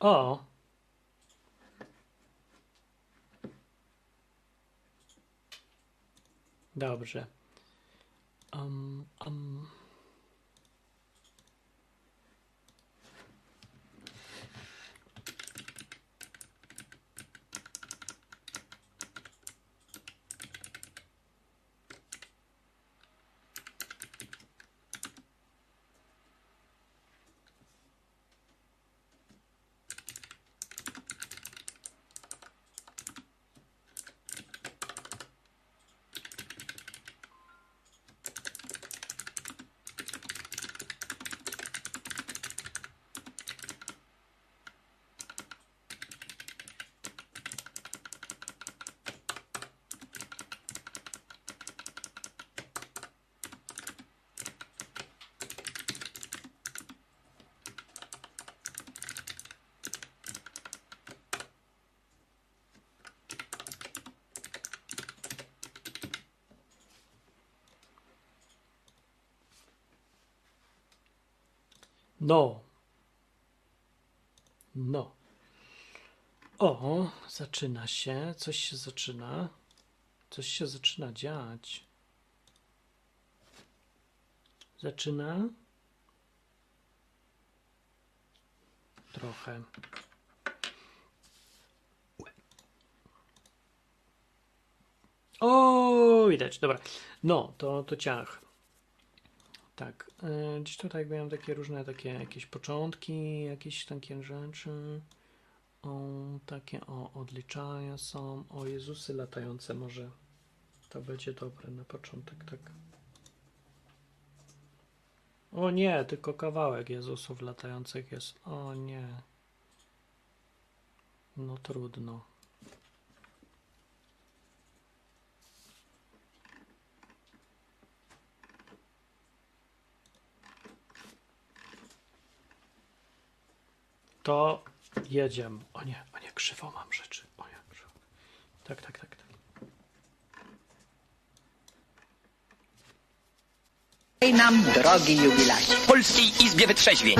O! Dobrze. Um, um. No. No. O, zaczyna się. Coś się zaczyna. Coś się zaczyna dziać. Zaczyna. Trochę. O, widać, dobra. No, to, to ciach. Y, gdzieś tutaj miałem takie różne takie jakieś początki, jakieś takie rzeczy. O, takie o odliczania są. O Jezusy latające może to będzie dobre na początek, tak. O nie, tylko kawałek Jezusów latających jest. O nie. No trudno. To jedziemy. O nie, o nie, krzywo mam rzeczy. O nie, krzywo. Tak, tak, tak. tak. Daj nam, drogi jubilacie. Polskiej Izbie Wytrzeźwień.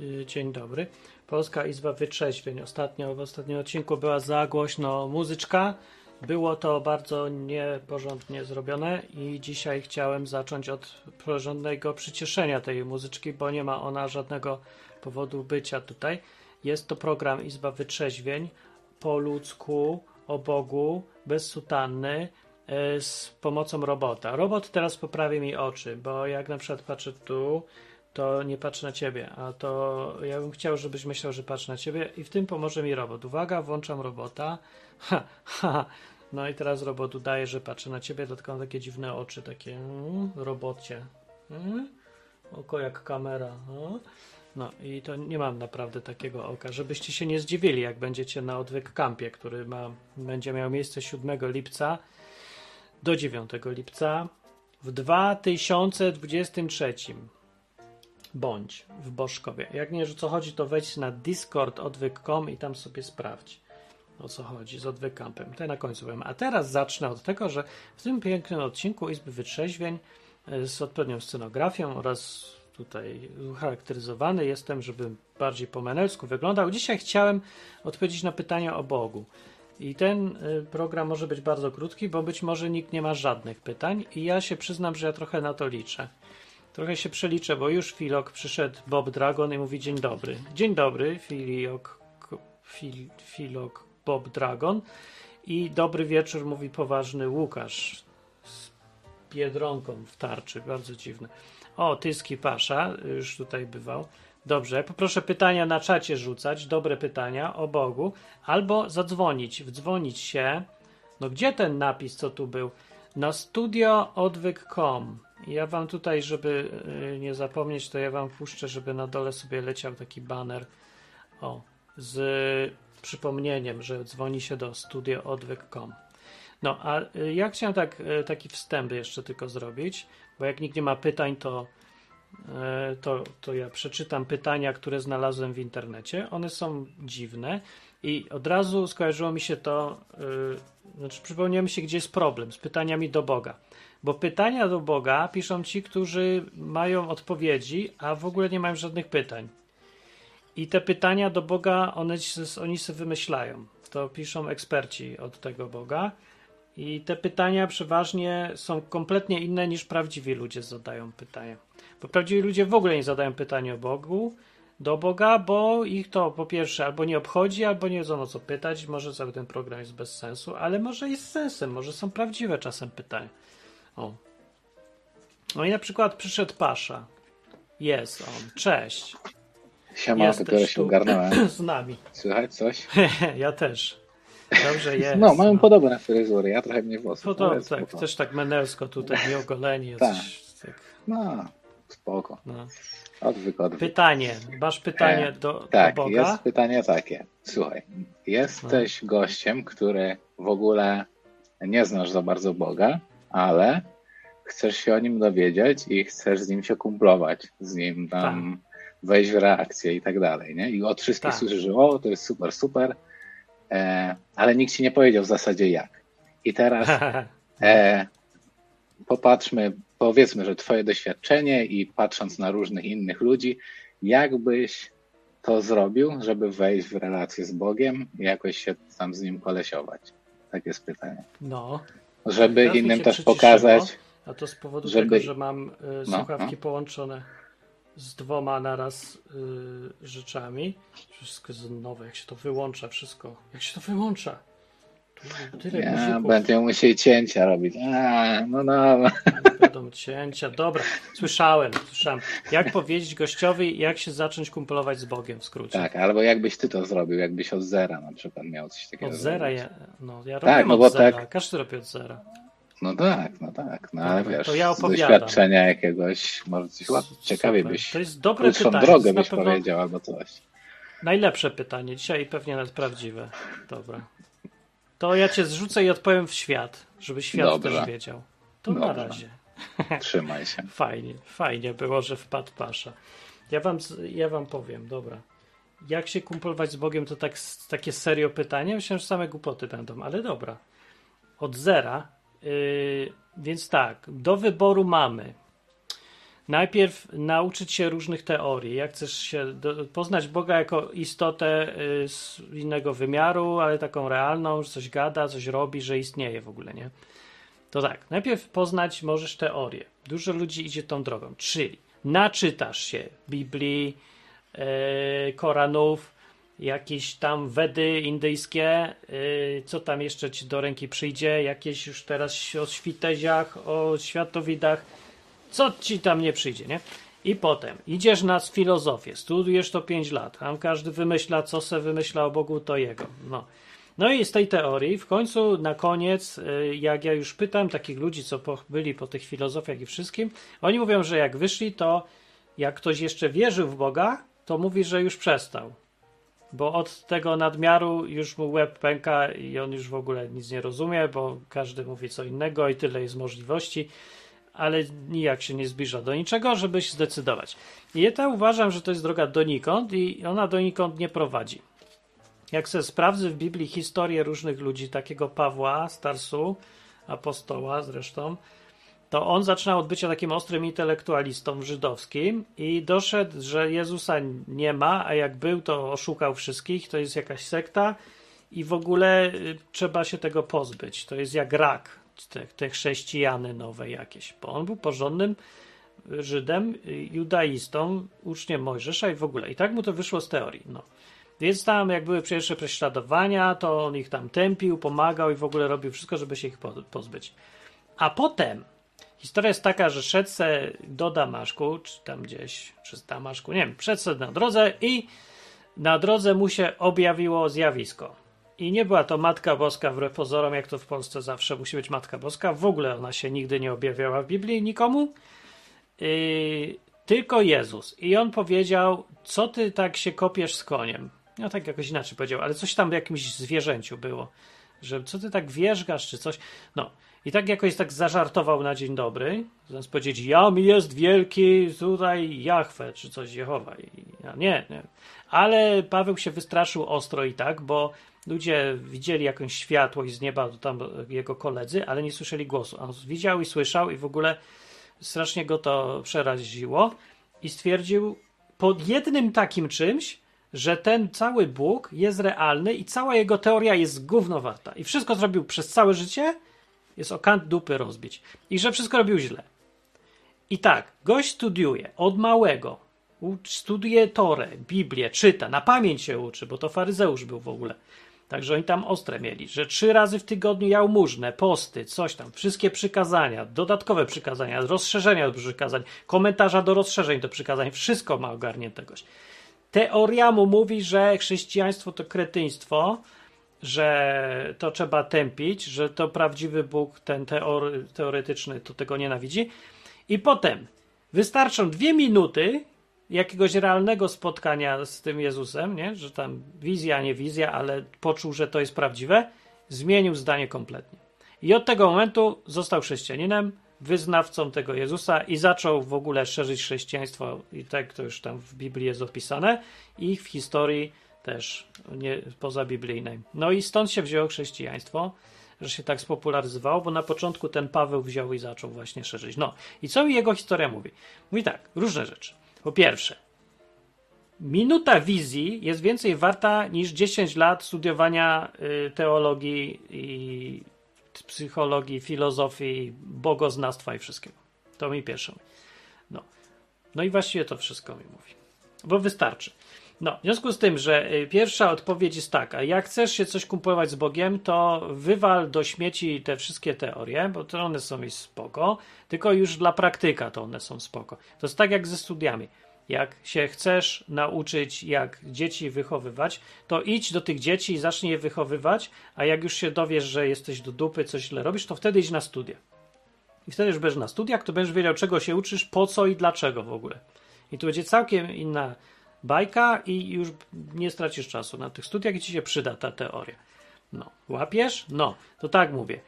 Y, Dzień dobry. Polska Izba Wytrzeźwień. Ostatnio, w ostatnim odcinku była za głośno muzyczka. Było to bardzo nieporządnie zrobione i dzisiaj chciałem zacząć od porządnego przycieszenia tej muzyczki, bo nie ma ona żadnego powodu bycia tutaj. Jest to program Izba Wytrzeźwień po ludzku, o Bogu, bez sutanny, e, z pomocą robota. Robot teraz poprawi mi oczy, bo jak na przykład patrzę tu, to nie patrzę na ciebie, a to ja bym chciał, żebyś myślał, że patrzę na ciebie i w tym pomoże mi robot. Uwaga, włączam robota. Ha, ha. No i teraz robot udaje, że patrzy na ciebie, dlatego mam takie dziwne oczy, takie mm, robocie. Mm, oko jak kamera. No. no i to nie mam naprawdę takiego oka, żebyście się nie zdziwili, jak będziecie na odwyk kampie, który ma, będzie miał miejsce 7 lipca do 9 lipca w 2023 bądź w Boszkowie. Jak nie wiesz o co chodzi, to wejdź na Discord odwyk.com i tam sobie sprawdź o co chodzi z odwykampem. To ja na końcu powiem. A teraz zacznę od tego, że w tym pięknym odcinku Izby Wytrzeźwień e, z odpowiednią scenografią oraz tutaj ucharakteryzowany jestem, żeby bardziej po menelsku wyglądał. Dzisiaj chciałem odpowiedzieć na pytania o Bogu. I ten y, program może być bardzo krótki, bo być może nikt nie ma żadnych pytań i ja się przyznam, że ja trochę na to liczę. Trochę się przeliczę, bo już Filok przyszedł Bob Dragon i mówi dzień dobry. Dzień dobry, Filiok, Fil, Filok Bob Dragon i dobry wieczór mówi poważny Łukasz z biedronką w tarczy. Bardzo dziwne. O, Tyski Pasza już tutaj bywał. Dobrze, poproszę pytania na czacie rzucać, dobre pytania o Bogu, albo zadzwonić, wdzwonić się. No gdzie ten napis, co tu był? Na studioodwyk.com. Ja wam tutaj, żeby y, nie zapomnieć, to ja wam puszczę, żeby na dole sobie leciał taki banner. O, z przypomnieniem, że dzwoni się do studioodwyk.com. No, a y, ja chciałem tak, y, taki wstęp jeszcze tylko zrobić, bo jak nikt nie ma pytań, to, to, to ja przeczytam pytania, które znalazłem w internecie. One są dziwne i od razu skojarzyło mi się to, znaczy przypomniałem się, gdzie jest problem z pytaniami do Boga. Bo pytania do Boga piszą ci, którzy mają odpowiedzi, a w ogóle nie mają żadnych pytań. I te pytania do Boga, one, oni sobie wymyślają. To piszą eksperci od tego Boga. I te pytania przeważnie są kompletnie inne niż prawdziwi ludzie zadają pytania. Bo prawdziwi ludzie w ogóle nie zadają pytań o Bogu, do Boga, bo ich to po pierwsze albo nie obchodzi, albo nie wiedzą o co pytać. Może cały ten program jest bez sensu, ale może jest sensem, może są prawdziwe czasem pytania. O. No i na przykład przyszedł Pasza. Jest on. Cześć. Siema, Jesteś dopiero się ogarnąłem. z nami. Słychać coś? ja też. Dobrze jest. No, mają podobne fryzury, ja trochę mnie. No to ale tak, spoko. też tak menelsko tutaj, nieogoleni jacyś. Tak. No, spoko. No. Odwyk, odwyk. Pytanie. Masz pytanie E, do, Tak, do Boga? jest pytanie takie. Słuchaj, jesteś gościem, który w ogóle nie znasz za bardzo Boga, ale chcesz się o nim dowiedzieć i chcesz z nim się kumplować, z nim tam wejść w reakcję i tak dalej, nie? I od wszystkich Tak. słyszysz, że o, to jest super, super, e, ale nikt ci nie powiedział w zasadzie jak. I teraz E, popatrzmy, powiedzmy, że Twoje doświadczenie i patrząc na różnych innych ludzi, jakbyś to zrobił, żeby wejść w relację z Bogiem i jakoś się tam z nim kolesiować? Tak jest pytanie. No. Żeby Teraz innym też pokazać. A to z powodu Żeby- tego, że mam y, słuchawki no. połączone z dwoma naraz y, rzeczami. Wszystko jest nowe, jak się to wyłącza, wszystko. Jak się to wyłącza? Tyle Ja będę musiał cięcia robić. A, no no. Będą cięcia. Dobra, słyszałem, słyszałem. Jak powiedzieć gościowi, jak się zacząć kumplować z Bogiem w skrócie? Tak, albo jakbyś ty to zrobił, jakbyś od zera na przykład miał coś takiego. Od zera ja, no, ja Tak, robię no od bo zera. tak- Każdy robi od zera. No tak, no tak, no ale Dobra, wiesz, to ja z opowiadam. doświadczenia jakiegoś, może coś ciekawie byś To jest dobre pytanie. Drogę byś pewno powiedział albo coś. Najlepsze pytanie dzisiaj i pewnie nawet prawdziwe. Dobra. To ja cię zrzucę i odpowiem w świat, żeby świat Dobra. też wiedział. To na razie. Trzymaj się. Fajnie, fajnie było, że wpadł Pasza. Ja wam, ja wam powiem, dobra. Jak się kumplować z Bogiem, to tak, takie serio pytanie. Myślałem, że same głupoty będą, ale dobra. Od zera. Yy, więc tak, do wyboru mamy. Najpierw nauczyć się różnych teorii. Jak chcesz się do, poznać Boga jako istotę y, z innego wymiaru, ale taką realną, że coś gada, coś robi, że istnieje w ogóle, nie? To tak, najpierw poznać możesz teorię. Dużo ludzi idzie tą drogą, czyli naczytasz się Biblii, e, Koranów, jakieś tam Wedy indyjskie, e, co tam jeszcze ci do ręki przyjdzie, jakieś już teraz o świteziach, o światowidach, co ci tam nie przyjdzie, nie? I potem idziesz na filozofię, studiujesz to 5 lat, tam każdy wymyśla, co se wymyśla o Bogu, to jego. No. No i z tej teorii w końcu na koniec, y, jak ja już pytam takich ludzi, co po, byli po tych filozofiach i wszystkim, oni mówią, że jak wyszli, to jak ktoś jeszcze wierzył w Boga, to mówi, że już przestał. Bo od tego nadmiaru już mu łeb pęka i on już w ogóle nic nie rozumie, bo każdy mówi co innego i tyle jest możliwości, ale nijak się nie zbliża do niczego, żeby się zdecydować. I ja uważam, że to jest droga donikąd i ona donikąd nie prowadzi. Jak sobie sprawdzę w Biblii historię różnych ludzi, takiego Pawła, Starsu, apostoła zresztą, to on zaczynał od bycia takim ostrym intelektualistą żydowskim i doszedł, że Jezusa nie ma, a jak był, to oszukał wszystkich, to jest jakaś sekta i w ogóle y, trzeba się tego pozbyć. To jest jak rak, te, te chrześcijany nowe jakieś, bo on był porządnym Żydem, y, judaistą, uczniem Mojżesza i w ogóle. I tak mu to wyszło z teorii. No. Więc tam, jak były pierwsze prześladowania, to on ich tam tępił, pomagał i w ogóle robił wszystko, żeby się ich po- pozbyć. A potem historia jest taka, że szedł se do Damaszku, czy tam gdzieś przez Damaszku, nie wiem, przeszedł na drodze i na drodze mu się objawiło zjawisko. I nie była to Matka Boska wbrew pozorom, jak to w Polsce zawsze musi być Matka Boska. W ogóle ona się nigdy nie objawiała w Biblii nikomu. Yy, tylko Jezus. I on powiedział, co ty tak się kopiesz z koniem? No tak jakoś inaczej powiedział, ale coś tam w jakimś zwierzęciu było. Że co ty tak wierzgasz, czy coś. No. I tak jakoś tak zażartował na dzień dobry. Zamiast powiedzieć, jam jest wielki tutaj Jahwe, czy coś Jehowa. I nie, nie. Ale Paweł się wystraszył ostro i tak, bo ludzie widzieli jakąś światłość z nieba, tam jego koledzy, ale nie słyszeli głosu. On widział i słyszał i w ogóle strasznie go to przeraziło i stwierdził pod jednym takim czymś, że ten cały Bóg jest realny i cała jego teoria jest gównowarta. I wszystko zrobił przez całe życie, jest o kant dupy rozbić. I że wszystko robił źle. I tak, gość studiuje od małego. Studiuje Torę, Biblię, czyta, na pamięć się uczy, bo to faryzeusz był w ogóle. Także oni tam ostre mieli, że trzy razy w tygodniu jałmużnę, posty, coś tam, wszystkie przykazania, dodatkowe przykazania, rozszerzenia do przykazań, komentarza do rozszerzeń do przykazań, wszystko ma ogarnięte gość. Teoria mu mówi, że chrześcijaństwo to kretyństwo, że to trzeba tępić, że to prawdziwy Bóg, ten teory, teoretyczny, to tego nienawidzi. I potem wystarczą dwie minuty jakiegoś realnego spotkania z tym Jezusem, nie? że tam wizja, nie wizja, ale poczuł, że to jest prawdziwe, zmienił zdanie kompletnie. I od tego momentu został chrześcijaninem, wyznawcą tego Jezusa i zaczął w ogóle szerzyć chrześcijaństwo i tak to już tam w Biblii jest opisane i w historii też nie, pozabiblijnej. No i stąd się wzięło chrześcijaństwo, że się tak spopularyzowało, bo na początku ten Paweł wziął i zaczął właśnie szerzyć. No i co mi jego historia mówi? Mówi tak, różne rzeczy. Po pierwsze, minuta wizji jest więcej warta niż 10 lat studiowania y, teologii i psychologii, filozofii, bogoznawstwa i wszystkiego. To mi pierwsze. No. no i właściwie to wszystko mi mówi. Bo wystarczy. No, w związku z tym, że y, pierwsza odpowiedź jest taka: jak chcesz się coś kupować z Bogiem, to wywal do śmieci te wszystkie teorie, bo to one są i spoko, tylko już dla praktyka to one są spoko. To jest tak jak ze studiami. Jak się chcesz nauczyć, jak dzieci wychowywać, to idź do tych dzieci i zacznij je wychowywać, a jak już się dowiesz, że jesteś do dupy, coś źle robisz, to wtedy idź na studia. I wtedy już będziesz na studiach, to będziesz wiedział, czego się uczysz, po co i dlaczego w ogóle. I tu będzie całkiem inna bajka i już nie stracisz czasu na tych studiach i ci się przyda ta teoria. No, łapiesz? No, to tak mówię.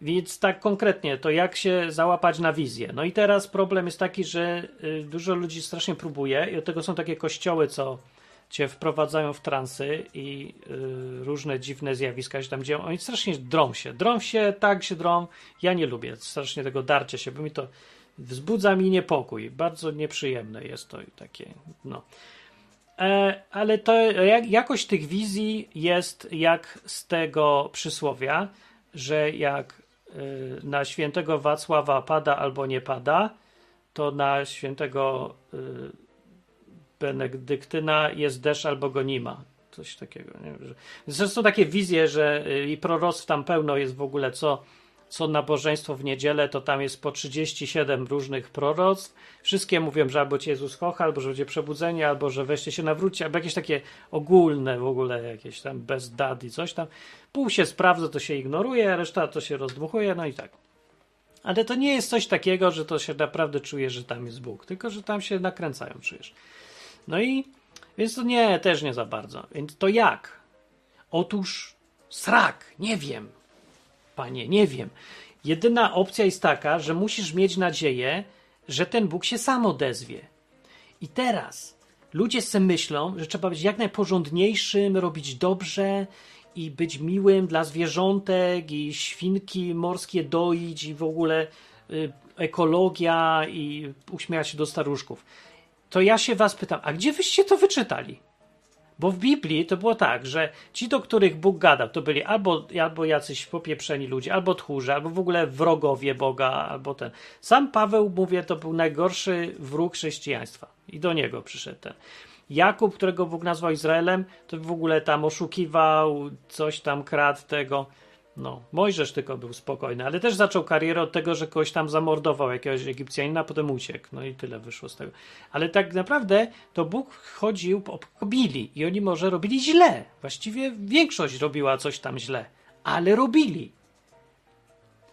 Więc tak konkretnie, to jak się załapać na wizję? No i teraz problem jest taki, że y, dużo ludzi strasznie próbuje i od tego są takie kościoły, co cię wprowadzają w transy i y, różne dziwne zjawiska się tam dzieją. Oni strasznie drą się. Drą się, tak się drą. Ja nie lubię strasznie tego darcia się, bo mi to wzbudza mi niepokój. Bardzo nieprzyjemne jest to takie, no. E, ale to jak, jakość tych wizji jest jak z tego przysłowia, że jak y, na świętego Wacława pada albo nie pada, to na świętego y, Benedyktyna jest deszcz albo go nie ma. Coś takiego. Nie? Zresztą takie wizje, że y, i proroctw tam pełno jest w ogóle, co co nabożeństwo w niedzielę, to tam jest po 37 różnych proroctw. Wszystkie mówią, że albo ci Jezus kocha, albo że będzie przebudzenie, albo że weźcie się nawróćcie, albo jakieś takie ogólne w ogóle, jakieś tam bez dat i coś tam. Pół się sprawdza, to się ignoruje, a reszta to się rozdmuchuje, no i tak. Ale to nie jest coś takiego, że to się naprawdę czuje, że tam jest Bóg, tylko że tam się nakręcają, czujesz. No i więc to nie, też nie za bardzo. Więc to jak? Otóż srak, nie wiem. Panie, nie wiem. Jedyna opcja jest taka, że musisz mieć nadzieję, że ten Bóg się sam odezwie. I teraz ludzie sobie myślą, że trzeba być jak najporządniejszym, robić dobrze i być miłym dla zwierzątek i świnki morskie doić i w ogóle y, ekologia i uśmiechać się do staruszków. To ja się was pytam, a gdzie wyście to wyczytali? Bo w Biblii to było tak, że ci, do których Bóg gadał, to byli albo, albo jacyś popieprzeni ludzie, albo tchórze, albo w ogóle wrogowie Boga, albo ten. Sam Paweł, mówię, to był najgorszy wróg chrześcijaństwa. I do niego przyszedł ten. Jakub, którego Bóg nazwał Izraelem, to w ogóle tam oszukiwał, coś tam kradł tego. No, Mojżesz tylko był spokojny, ale też zaczął karierę od tego, że kogoś tam zamordował, jakiegoś Egipcjanina, potem uciekł. No i tyle wyszło z tego. Ale tak naprawdę to Bóg chodził, obili i oni może robili źle. Właściwie większość robiła coś tam źle, ale robili.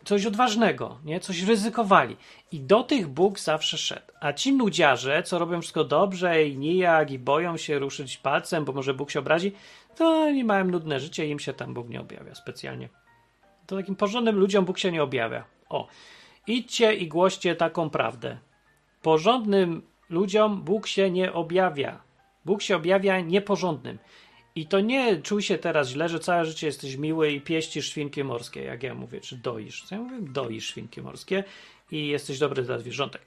Coś odważnego, nie? Coś ryzykowali. I do tych Bóg zawsze szedł. A ci nudziarze, co robią wszystko dobrze i nijak i boją się ruszyć palcem, bo może Bóg się obrazi, to oni mają nudne życie i im się tam Bóg nie objawia specjalnie. To takim porządnym ludziom Bóg się nie objawia. O, idźcie i głoście taką prawdę. Porządnym ludziom Bóg się nie objawia. Bóg się objawia nieporządnym. I to nie czuj się teraz źle, że całe życie jesteś miły i pieścisz świnki morskie, jak ja mówię, czy doisz. Ja mówię? Doisz świnki morskie i jesteś dobry dla zwierzątek.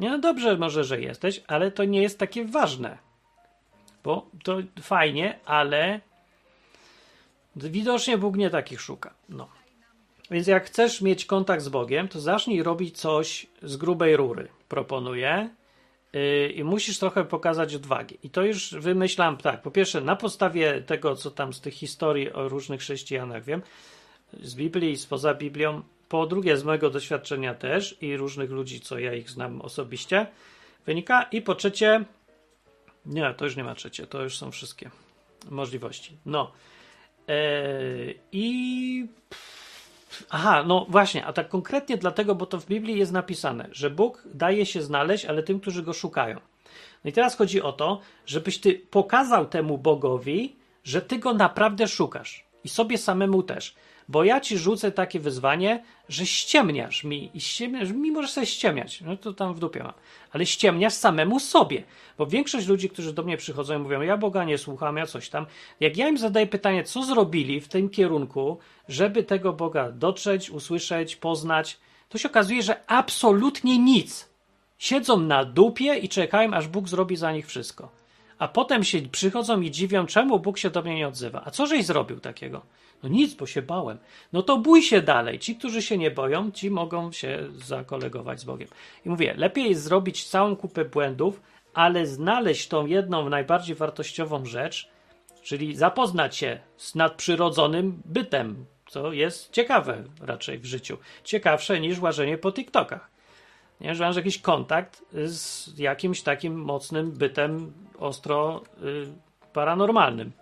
Nie, no dobrze może, że jesteś, ale to nie jest takie ważne. Bo to fajnie, ale widocznie Bóg nie takich szuka. No. Więc jak chcesz mieć kontakt z Bogiem, to zacznij robić coś z grubej rury, proponuję. Yy, I musisz trochę pokazać odwagi. I to już wymyślam tak. Po pierwsze, na podstawie tego, co tam z tych historii o różnych chrześcijanach wiem, z Biblii spoza Biblią, po drugie, z mojego doświadczenia też i różnych ludzi, co ja ich znam osobiście, wynika. I po trzecie, nie, to już nie ma trzecie, to już są wszystkie możliwości. No. Eee, I. Aha, no właśnie, a tak konkretnie dlatego, bo to w Biblii jest napisane, że Bóg daje się znaleźć, ale tym, którzy go szukają. No i teraz chodzi o to, żebyś ty pokazał temu Bogowi, że ty go naprawdę szukasz. I sobie samemu też. Bo ja ci rzucę takie wyzwanie, że ściemniasz mi i ściemniasz, mi sobie ściemniać, no to tam w dupie mam, ale ściemniasz samemu sobie, bo większość ludzi, którzy do mnie przychodzą i mówią, ja Boga nie słucham, ja coś tam, jak ja im zadaję pytanie, co zrobili w tym kierunku, żeby tego Boga dotrzeć, usłyszeć, poznać, to się okazuje, że absolutnie nic. Siedzą na dupie i czekają, aż Bóg zrobi za nich wszystko. A potem się przychodzą i dziwią, czemu Bóg się do mnie nie odzywa. A co żeś zrobił takiego? No nic, bo się bałem. No to bój się dalej. Ci, którzy się nie boją, ci mogą się zakolegować z Bogiem. I mówię, lepiej jest zrobić całą kupę błędów, ale znaleźć tą jedną najbardziej wartościową rzecz, czyli zapoznać się z nadprzyrodzonym bytem, co jest ciekawe raczej w życiu. Ciekawsze niż łażenie po TikTokach. Nie, że masz jakiś kontakt z jakimś takim mocnym bytem ostro y, paranormalnym.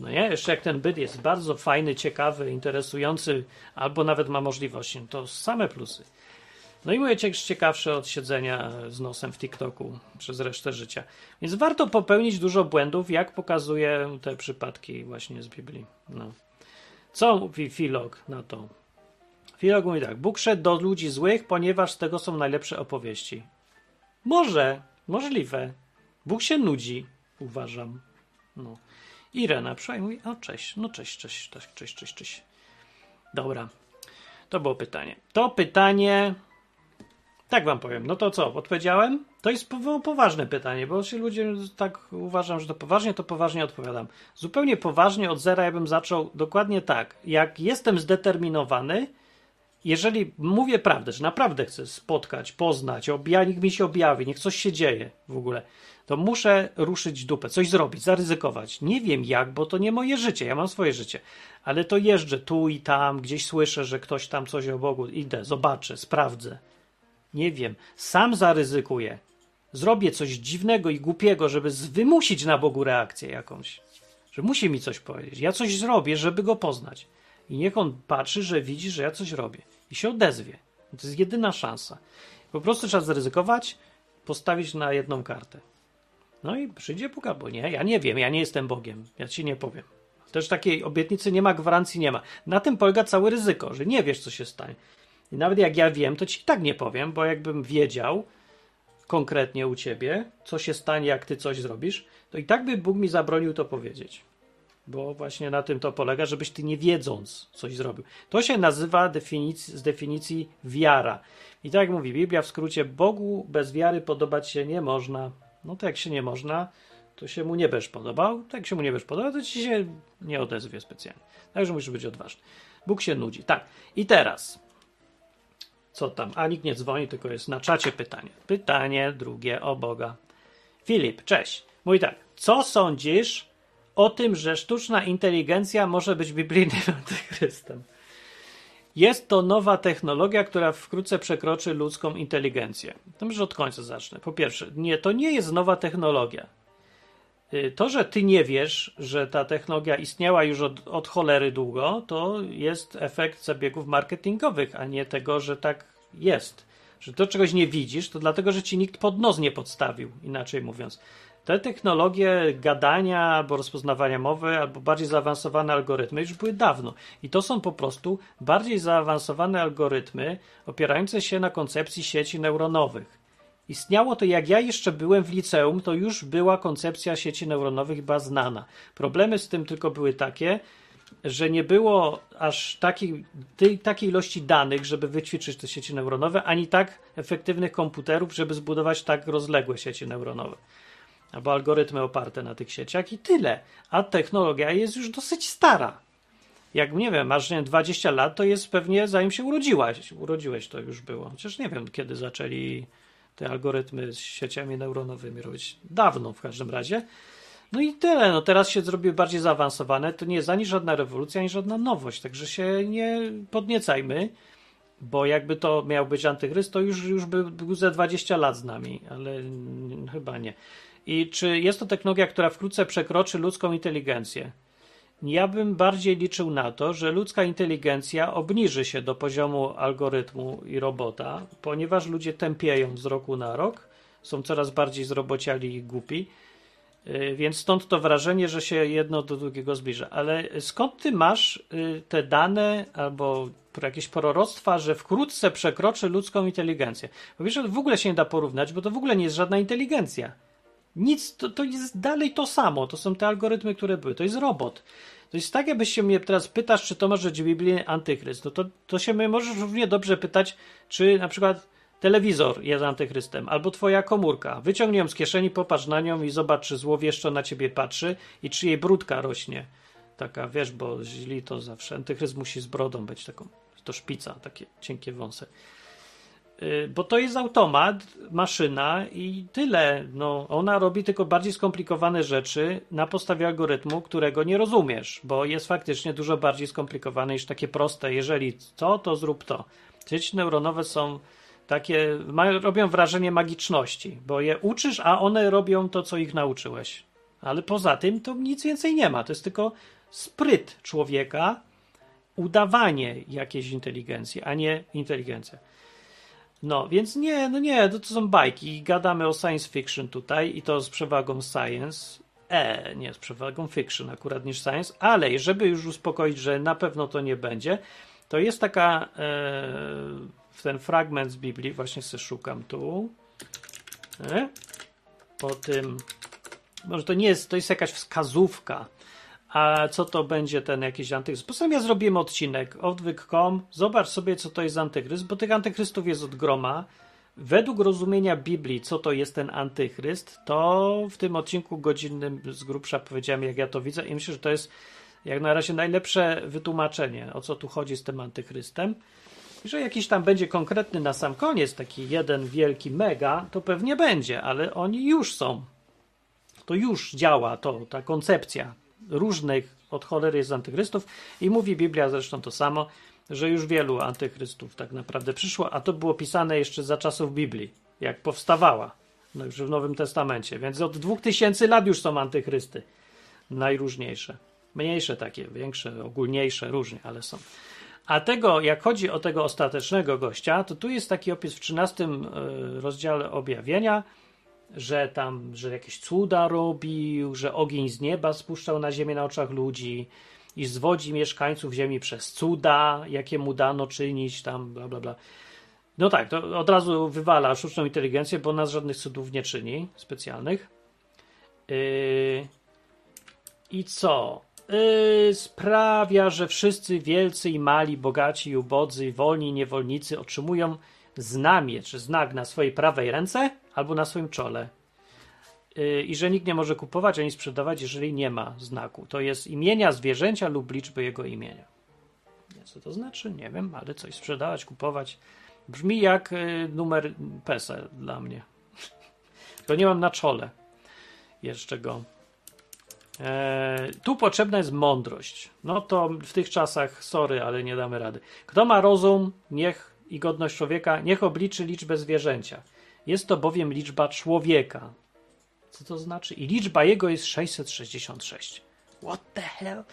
No nie? Jeszcze jak ten byt jest bardzo fajny, ciekawy, interesujący, albo nawet ma możliwości, to same plusy. No i mówię, ciekawsze od siedzenia z nosem w TikToku przez resztę życia. Więc warto popełnić dużo błędów, jak pokazuje te przypadki właśnie z Biblii. No. Co mówi Filog na to? Filog mówi tak, Bóg szedł do ludzi złych, ponieważ z tego są najlepsze opowieści. Może, możliwe. Bóg się nudzi, uważam. No. Irena mówi, o cześć, no cześć, cześć, cześć, cześć, cześć, cześć. Dobra, to było pytanie. To pytanie, tak wam powiem, no to co, odpowiedziałem? To jest poważne pytanie, bo się ludzie tak uważam, że to poważnie, to poważnie odpowiadam. Zupełnie poważnie od zera ja bym zaczął dokładnie tak. Jak jestem zdeterminowany, jeżeli mówię prawdę, że naprawdę chcę spotkać, poznać, obja, niech mi się objawi, niech coś się dzieje w ogóle, to muszę ruszyć dupę, coś zrobić, zaryzykować. Nie wiem jak, bo to nie moje życie, ja mam swoje życie, ale to jeżdżę tu i tam, gdzieś słyszę, że ktoś tam coś o Bogu, idę, zobaczę, sprawdzę. Nie wiem, sam zaryzykuję. Zrobię coś dziwnego i głupiego, żeby wymusić na Bogu reakcję jakąś. Że musi mi coś powiedzieć. Ja coś zrobię, żeby go poznać. I niech on patrzy, że widzi, że ja coś robię. I się odezwie. To jest jedyna szansa. Po prostu trzeba zaryzykować, postawić na jedną kartę. No i przyjdzie Bóg albo nie. Ja nie wiem, ja nie jestem Bogiem. Ja ci nie powiem. Też takiej obietnicy nie ma, gwarancji nie ma. Na tym polega całe ryzyko, że nie wiesz, co się stanie. I nawet jak ja wiem, to ci tak nie powiem, bo jakbym wiedział konkretnie u ciebie, co się stanie, jak ty coś zrobisz, to i tak by Bóg mi zabronił to powiedzieć. Bo właśnie na tym to polega, żebyś ty nie wiedząc coś zrobił. To się nazywa definicji, z definicji wiara. I tak mówi Biblia w skrócie, Bogu bez wiary podobać się nie można. No to jak się nie można, to się mu nie będziesz podobał. Tak jak się mu nie będziesz podobał, to ci się nie odezwie specjalnie. Także musisz być odważny. Bóg się nudzi. Tak. I teraz. Co tam? A nikt nie dzwoni, tylko jest na czacie pytanie. Pytanie drugie o Boga. Filip, cześć. Mój tak. Co sądzisz o tym, że sztuczna inteligencja może być biblijnym antychrystem? Jest to nowa technologia, która wkrótce przekroczy ludzką inteligencję. To może od końca zacznę. Po pierwsze, nie, to nie jest nowa technologia. Y, to, że ty nie wiesz, że ta technologia istniała już od, od cholery długo, to jest efekt zabiegów marketingowych, a nie tego, że tak jest. Że to czegoś nie widzisz, to dlatego, że ci nikt pod nos nie podstawił, inaczej mówiąc. Te technologie gadania albo rozpoznawania mowy, albo bardziej zaawansowane algorytmy już były dawno. I to są po prostu bardziej zaawansowane algorytmy opierające się na koncepcji sieci neuronowych. Istniało to, jak ja jeszcze byłem w liceum, to już była koncepcja sieci neuronowych była znana. Problemy z tym tylko były takie, że nie było aż takiej, tej, takiej ilości danych, żeby wyćwiczyć te sieci neuronowe, ani tak efektywnych komputerów, żeby zbudować tak rozległe sieci neuronowe. Albo algorytmy oparte na tych sieciach i tyle. A technologia jest już dosyć stara. Jak nie wiem, masz nie wiem, 20 lat, to jest pewnie zanim się urodziłaś. Urodziłeś to już było. Chociaż nie wiem, kiedy zaczęli te algorytmy z sieciami neuronowymi robić. Dawno w każdym razie. No i tyle. No teraz się zrobiły bardziej zaawansowane. To nie jest ani żadna rewolucja, ani żadna nowość. Także się nie podniecajmy, bo jakby to miał być antychryst, to już, już by był ze 20 lat z nami, ale chyba nie. I czy jest to technologia, która wkrótce przekroczy ludzką inteligencję? Ja bym bardziej liczył na to, że ludzka inteligencja obniży się do poziomu algorytmu i robota, ponieważ ludzie tępieją z roku na rok, są coraz bardziej zrobociali i głupi, yy, więc stąd to wrażenie, że się jedno do drugiego zbliża. Ale skąd ty masz yy, te dane albo jakieś proroctwa, że wkrótce przekroczy ludzką inteligencję? Bo wiesz, w ogóle się nie da porównać, bo to w ogóle nie jest żadna inteligencja. Nic, to, to jest dalej to samo. To są te algorytmy, które były. To jest robot. To jest tak, jakbyś się mnie teraz pytasz, czy to może być w Biblii antychryst. No to, to się mnie możesz równie dobrze pytać, czy na przykład telewizor jest antychrystem, albo twoja komórka. Wyciągnij ją z kieszeni, popatrz na nią i zobacz, czy złowieszczo na ciebie patrzy i czy jej brudka rośnie. Taka, wiesz, bo źli to zawsze. Antychryst musi z brodą być taką, to szpica, takie cienkie wąsy. Y, bo to jest automat, maszyna i tyle. No, ona robi tylko bardziej skomplikowane rzeczy na podstawie algorytmu, którego nie rozumiesz, bo jest faktycznie dużo bardziej skomplikowane niż takie proste. Jeżeli to, to zrób to. Sieci neuronowe są takie, mają, robią wrażenie magiczności, bo je uczysz, a one robią to, co ich nauczyłeś. Ale poza tym to nic więcej nie ma. To jest tylko spryt człowieka, udawanie jakiejś inteligencji, a nie inteligencja. No, więc nie, no nie, to, to są bajki. Gadamy o science fiction tutaj i to z przewagą science. E, nie, z przewagą fiction akurat niż science, ale żeby już uspokoić, że na pewno to nie będzie, to jest taka e, ten fragment z Biblii, właśnie szukam tu. E, po tym, może to nie jest, to jest jakaś wskazówka a co to będzie ten jakiś antychryst. Poza tym ja zrobiłem odcinek odwyk.com, zobacz sobie, co to jest antychryst, bo tych antychrystów jest od groma. Według rozumienia Biblii, co to jest ten antychryst, to w tym odcinku godzinnym z grubsza powiedziałem, jak ja to widzę i myślę, że to jest jak na razie najlepsze wytłumaczenie, o co tu chodzi z tym antychrystem. Że jakiś tam będzie konkretny na sam koniec, taki jeden wielki mega, to pewnie będzie, ale oni już są. To już działa to, ta koncepcja różnych od cholery jest antychrystów. I mówi Biblia zresztą to samo, że już wielu antychrystów tak naprawdę przyszło, a to było pisane jeszcze za czasów Biblii, jak powstawała, no już w Nowym Testamencie, więc od 2000 lat już są antychrysty, najróżniejsze, mniejsze takie, większe, ogólniejsze, różnie, ale są. A tego, jak chodzi o tego ostatecznego gościa, to tu jest taki opis w 13 e, rozdziale objawienia, że tam, że jakieś cuda robił, że ogień z nieba spuszczał na ziemię na oczach ludzi i zwodzi mieszkańców ziemi przez cuda, jakie mu dano czynić, tam bla bla bla. No tak, to od razu wywala sztuczną inteligencję, bo nas żadnych cudów nie czyni specjalnych. Yy... I co? Yy, sprawia, że wszyscy wielcy i mali, bogaci i ubodzy, wolni i niewolnicy otrzymują znamie czy znak na swojej prawej ręce albo na swoim czole. Yy, I że nikt nie może kupować ani sprzedawać, jeżeli nie ma znaku. To jest imienia zwierzęcia lub liczby jego imienia. Co to znaczy? Nie wiem, ale coś sprzedawać, kupować. Brzmi jak yy, numer PESEL dla mnie. To nie mam na czole jeszcze go. Eee, tu potrzebna jest mądrość. No to w tych czasach, sorry, ale nie damy rady. Kto ma rozum, niech i godność człowieka, niech obliczy liczbę zwierzęcia. Jest to bowiem liczba człowieka. Co to znaczy? I liczba jego jest 666. What the hell?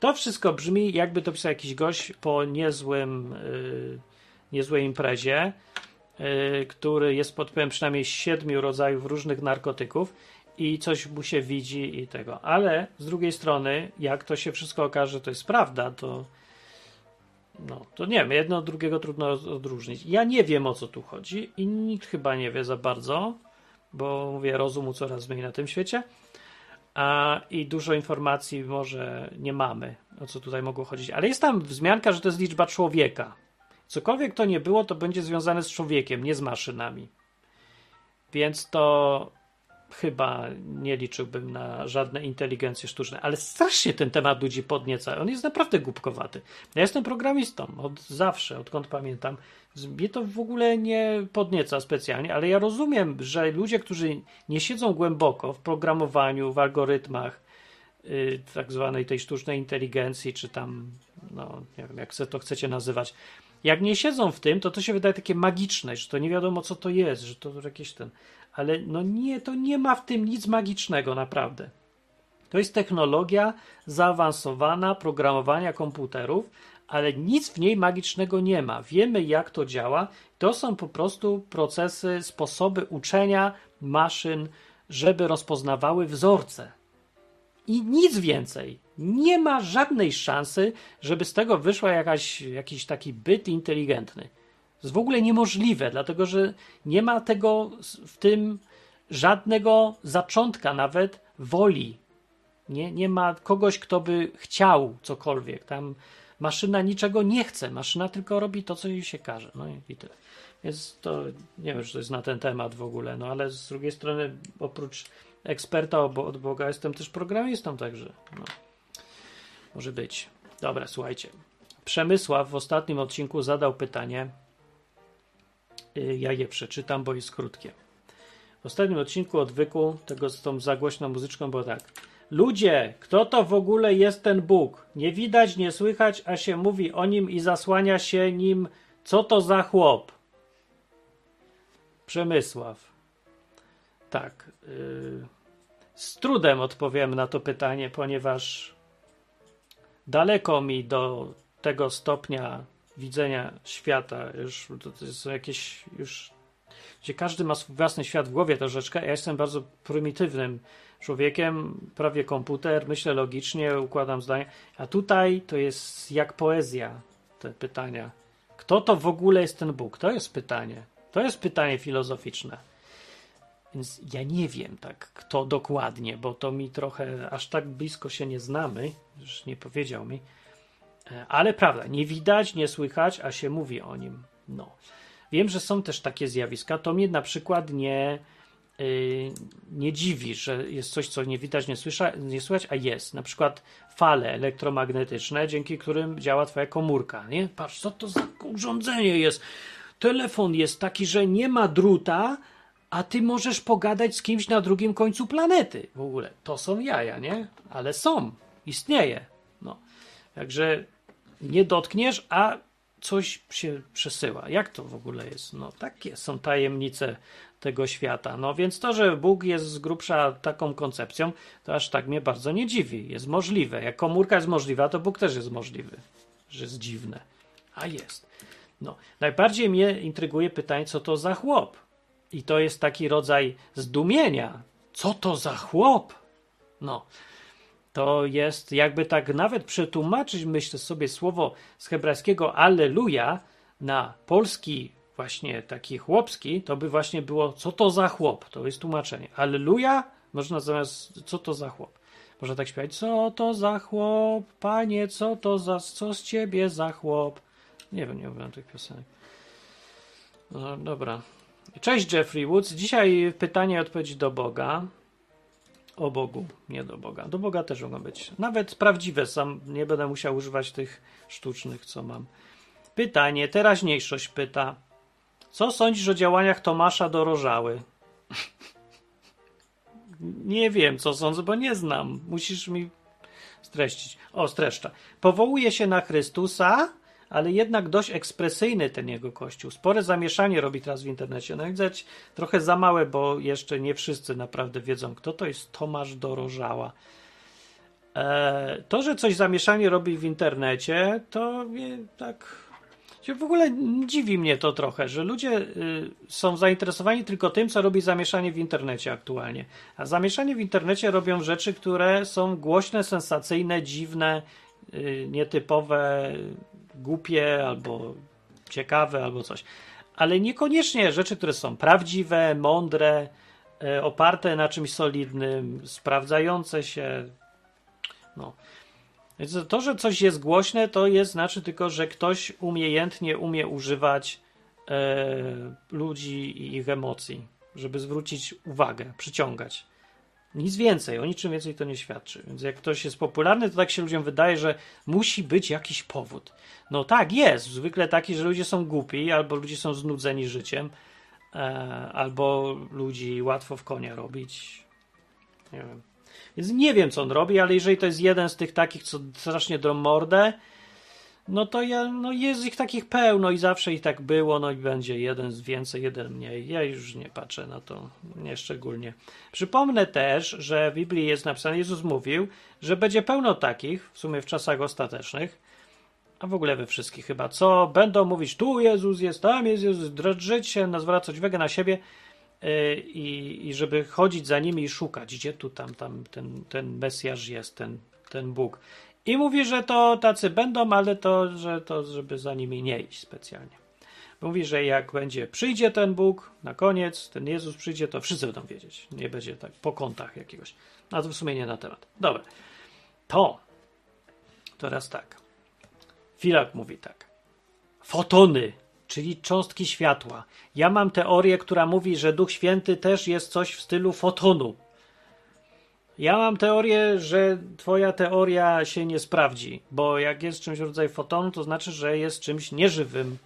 To wszystko brzmi, jakby to pisał jakiś gość po niezłym, yy, niezłej imprezie, yy, który jest pod wpływem przynajmniej siedmiu rodzajów różnych narkotyków i coś mu się widzi i tego. Ale z drugiej strony, jak to się wszystko okaże, to jest prawda, to No, to nie wiem, jedno od drugiego trudno odróżnić. Ja nie wiem o co tu chodzi i nikt chyba nie wie za bardzo, bo mówię, rozumu coraz mniej na tym świecie. A, I dużo informacji może nie mamy, o co tutaj mogło chodzić. Ale jest tam wzmianka, że to jest liczba człowieka. Cokolwiek to nie było, to będzie związane z człowiekiem, nie z maszynami. Więc to chyba nie liczyłbym na żadne inteligencje sztuczne, ale strasznie ten temat ludzi podnieca. On jest naprawdę głupkowaty. Ja jestem programistą od zawsze, odkąd pamiętam. Mnie to w ogóle nie podnieca specjalnie, ale ja rozumiem, że ludzie, którzy nie siedzą głęboko w programowaniu, w algorytmach, yy, tak zwanej tej sztucznej inteligencji, czy tam, no, nie wiem, jak to chcecie nazywać, jak nie siedzą w tym, to to się wydaje takie magiczne, że to nie wiadomo, co to jest, że to jakieś ten ale no nie, to nie ma w tym nic magicznego, naprawdę. To jest technologia zaawansowana programowania komputerów, ale nic w niej magicznego nie ma. Wiemy, jak to działa. To są po prostu procesy, sposoby uczenia maszyn, żeby rozpoznawały wzorce. I nic więcej. Nie ma żadnej szansy, żeby z tego wyszła jakaś, jakiś taki byt inteligentny jest w ogóle niemożliwe, dlatego że nie ma tego w tym żadnego zaczątka, nawet woli. Nie, nie ma kogoś, kto by chciał cokolwiek. Tam maszyna niczego nie chce, maszyna tylko robi to, co jej się każe. No i tyle. Więc to nie wiem, czy to jest na ten temat w ogóle, no ale z drugiej strony, oprócz eksperta od Boga, jestem też programistą, także no, może być. Dobra, słuchajcie. Przemysław w ostatnim odcinku zadał pytanie, ja je przeczytam, bo jest krótkie. W ostatnim odcinku odwyku tego z tą zagłośną muzyczką było tak. Ludzie, kto to w ogóle jest ten Bóg? Nie widać, nie słychać, a się mówi o nim i zasłania się nim. Co to za chłop? Przemysław. Tak. Yy, z trudem odpowiem na to pytanie, ponieważ daleko mi do tego stopnia widzenia świata, już to są jakieś już gdzie każdy ma swój własny świat w głowie troszeczkę. Ja jestem bardzo prymitywnym człowiekiem, prawie komputer, myślę logicznie, układam zdania, a tutaj to jest jak poezja, te pytania. Kto to w ogóle jest ten Bóg? To jest pytanie. To jest pytanie filozoficzne. Więc ja nie wiem tak, kto dokładnie, bo to mi trochę aż tak blisko się nie znamy, już nie powiedział mi. E, ale prawda, nie widać, nie słychać, a się mówi o nim. No. Wiem, że są też takie zjawiska. To mnie na przykład nie, yy, nie dziwi, że jest coś, co nie widać, nie, słysza, nie słychać, a jest. Na przykład fale elektromagnetyczne, dzięki którym działa Twoja komórka. Nie? Patrz, co to za urządzenie jest. Telefon jest taki, że nie ma druta, a ty możesz pogadać z kimś na drugim końcu planety. W ogóle to są jaja, nie? Ale są, istnieje. Także nie dotkniesz, a coś się przesyła. Jak to w ogóle jest? No takie są tajemnice tego świata. No więc to, że Bóg jest z grubsza taką koncepcją, to aż tak mnie bardzo nie dziwi. Jest możliwe. Jak komórka jest możliwa, to Bóg też jest możliwy. Że jest dziwne. A jest. No, najbardziej mnie intryguje pytanie, co to za chłop? I to jest taki rodzaj zdumienia. Co to za chłop? No, to jest jakby tak nawet przetłumaczyć, myślę sobie, słowo z hebrajskiego Alleluja na polski właśnie taki chłopski, to by właśnie było co to za chłop, to jest tłumaczenie. Alleluja można zamiast co to za chłop. Można tak śpiewać, co to za chłop, panie, co to za, co z ciebie za chłop. Nie wiem, nie mówię tych piosenek. No dobra. Cześć Jeffrey Woods. Dzisiaj pytanie i odpowiedź do Boga. O Bogu, nie do Boga. Do Boga też mogą być. Nawet prawdziwe, sam nie będę musiał używać tych sztucznych, co mam. Pytanie, teraźniejszość pyta. Co sądzisz o działaniach Tomasza Dorożały? nie wiem, co sądzę, bo nie znam. Musisz mi streścić. O, streszcza. Powołuje się na Chrystusa, ale jednak dość ekspresyjny ten jego kościół. Spore zamieszanie robi teraz w internecie. No widać trochę za małe, bo jeszcze nie wszyscy naprawdę wiedzą, kto to jest Tomasz Dorożała. E, to, że coś zamieszanie robi w internecie, to tak. W ogóle dziwi mnie to trochę, że ludzie y, są zainteresowani tylko tym, co robi zamieszanie w internecie aktualnie. A zamieszanie w internecie robią rzeczy, które są głośne, sensacyjne, dziwne, y, nietypowe, głupie, albo ciekawe, albo coś. Ale niekoniecznie rzeczy, które są prawdziwe, mądre, e, oparte na czymś solidnym, sprawdzające się. No. Więc to, że coś jest głośne, to jest znaczy tylko, że ktoś umiejętnie umie używać e, ludzi i ich emocji, żeby zwrócić uwagę, przyciągać. Nic więcej, o niczym więcej to nie świadczy. Więc jak ktoś jest popularny, to tak się ludziom wydaje, że musi być jakiś powód. No tak, jest. Zwykle taki, że ludzie są głupi, albo ludzie są znudzeni życiem, e, albo ludzi łatwo w konia robić. Nie wiem. Więc nie wiem, co on robi, ale jeżeli to jest jeden z tych takich, co strasznie drą mordę, no to ja, no jest ich takich pełno i zawsze ich tak było, no i będzie jeden więcej, jeden mniej. Ja już nie patrzę na to, nie szczególnie. Przypomnę też, że w Biblii jest napisane, Jezus mówił, że będzie pełno takich, w sumie w czasach ostatecznych, a w ogóle we wszystkich chyba, co będą mówić, tu Jezus jest, tam jest Jezus, drżyć się, zwracać uwagę na siebie yy, i, i żeby chodzić za nimi i szukać, gdzie tu tam, tam ten, ten Mesjasz jest, ten, ten Bóg. I mówi, że to tacy będą, ale to, że to, żeby za nimi nie iść specjalnie. Mówi, że jak będzie, przyjdzie ten Bóg, na koniec, ten Jezus przyjdzie, to wszyscy będą wiedzieć. Nie będzie tak po kątach jakiegoś. A to w sumie nie na temat. Dobra. To. Teraz tak. Filak mówi tak. Fotony, czyli cząstki światła. Ja mam teorię, która mówi, że Duch Święty też jest coś w stylu fotonu. Ja mam teorię, że twoja teoria się nie sprawdzi, bo jak jest czymś w rodzaju fotonu, to znaczy, że jest czymś nieżywym.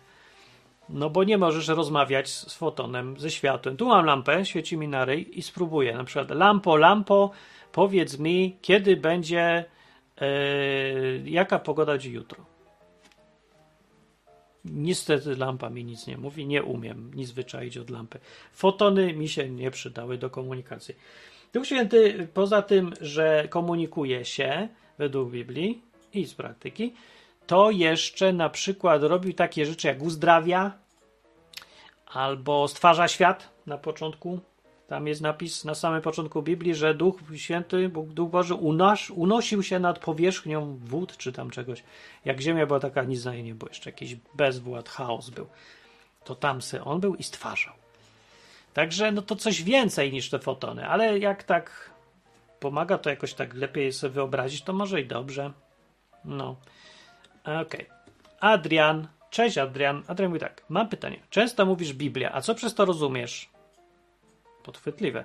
No bo nie możesz rozmawiać z fotonem, ze światłem. Tu mam lampę, świeci mi na ryj i spróbuję. Na przykład lampo, lampo, powiedz mi, kiedy będzie, yy, jaka pogoda dziś jutro. Niestety lampa mi nic nie mówi, nie umiem nic od lampy. Fotony mi się nie przydały do komunikacji. Duch Święty, poza tym, że komunikuje się według Biblii i z praktyki, to jeszcze na przykład robił takie rzeczy jak uzdrawia albo stwarza świat na początku. Tam jest napis na samym początku Biblii, że Duch Święty, Duch Boży unosił się nad powierzchnią wód czy tam czegoś. Jak ziemia była taka nic na nie było, jeszcze jakiś bezwład, chaos był. To tam se on był i stwarzał. Także no to coś więcej niż te fotony, ale jak tak pomaga to jakoś tak lepiej sobie wyobrazić, to może i dobrze. No. Okej. Okay. Adrian. Cześć Adrian. Adrian mówi tak. Mam pytanie. Często mówisz Biblia, a co przez to rozumiesz? Podchwytliwe.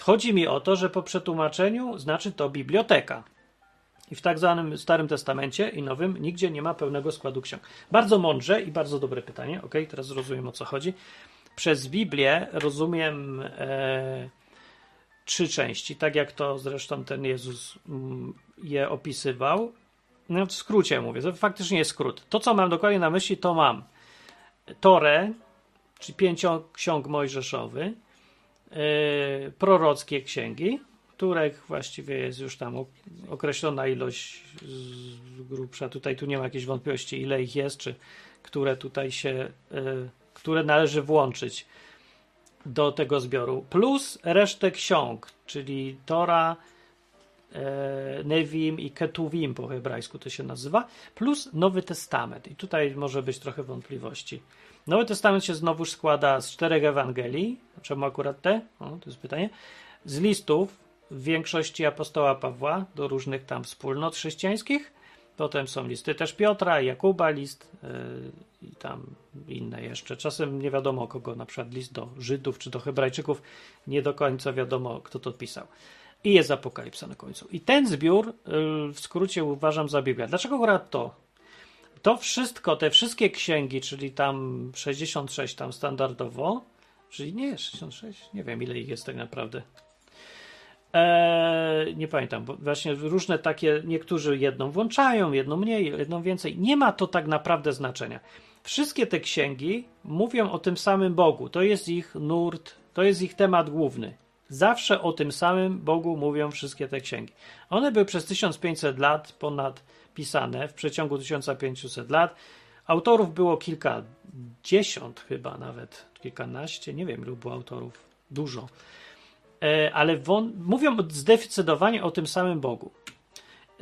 Chodzi mi o to, że po przetłumaczeniu znaczy to biblioteka. I w tak zwanym Starym Testamencie i Nowym nigdzie nie ma pełnego składu ksiąg. Bardzo mądrze i bardzo dobre pytanie. Ok, teraz rozumiem o co chodzi przez Biblię rozumiem e, trzy części, tak jak to zresztą ten Jezus mm, je opisywał. No w skrócie mówię, to faktycznie jest skrót. To, co mam dokładnie na myśli, to mam Torę, czyli pięcioksiąg mojżeszowy, yy, prorockie księgi, których właściwie jest już tam określona ilość z grubsza. Tutaj tu nie ma jakiejś wątpliwości, ile ich jest, czy które tutaj się yy, które należy włączyć do tego zbioru, plus resztę ksiąg, czyli Tora, e, Nevim i Ketuvim po hebrajsku to się nazywa, plus Nowy Testament. I tutaj może być trochę wątpliwości. Nowy Testament się znowu składa z czterech Ewangelii. Czemu akurat te? O, to jest pytanie. Z listów w większości apostoła Pawła do różnych tam wspólnot chrześcijańskich Potem są listy też Piotra, Jakuba list yy, i tam inne jeszcze. Czasem nie wiadomo kogo, na przykład list do Żydów czy do Hebrajczyków, nie do końca wiadomo kto to pisał. I jest Apokalipsa na końcu. I ten zbiór yy, w skrócie uważam za Biblię. Dlaczego akurat to? To wszystko, te wszystkie księgi, czyli tam 66 tam standardowo, czyli nie 66, nie wiem ile ich jest tak naprawdę. Eee, nie pamiętam, bo właśnie różne takie, niektórzy jedną włączają, jedną mniej, jedną więcej. Nie ma to tak naprawdę znaczenia. Wszystkie te księgi mówią o tym samym Bogu. To jest ich nurt, to jest ich temat główny. Zawsze o tym samym Bogu mówią wszystkie te księgi. One były przez 1500 lat ponad pisane, w przeciągu 1500 lat. Autorów było kilkadziesiąt chyba nawet, kilkanaście, nie wiem ilu było autorów, dużo. E, ale won, mówią zdecydowanie o tym samym Bogu.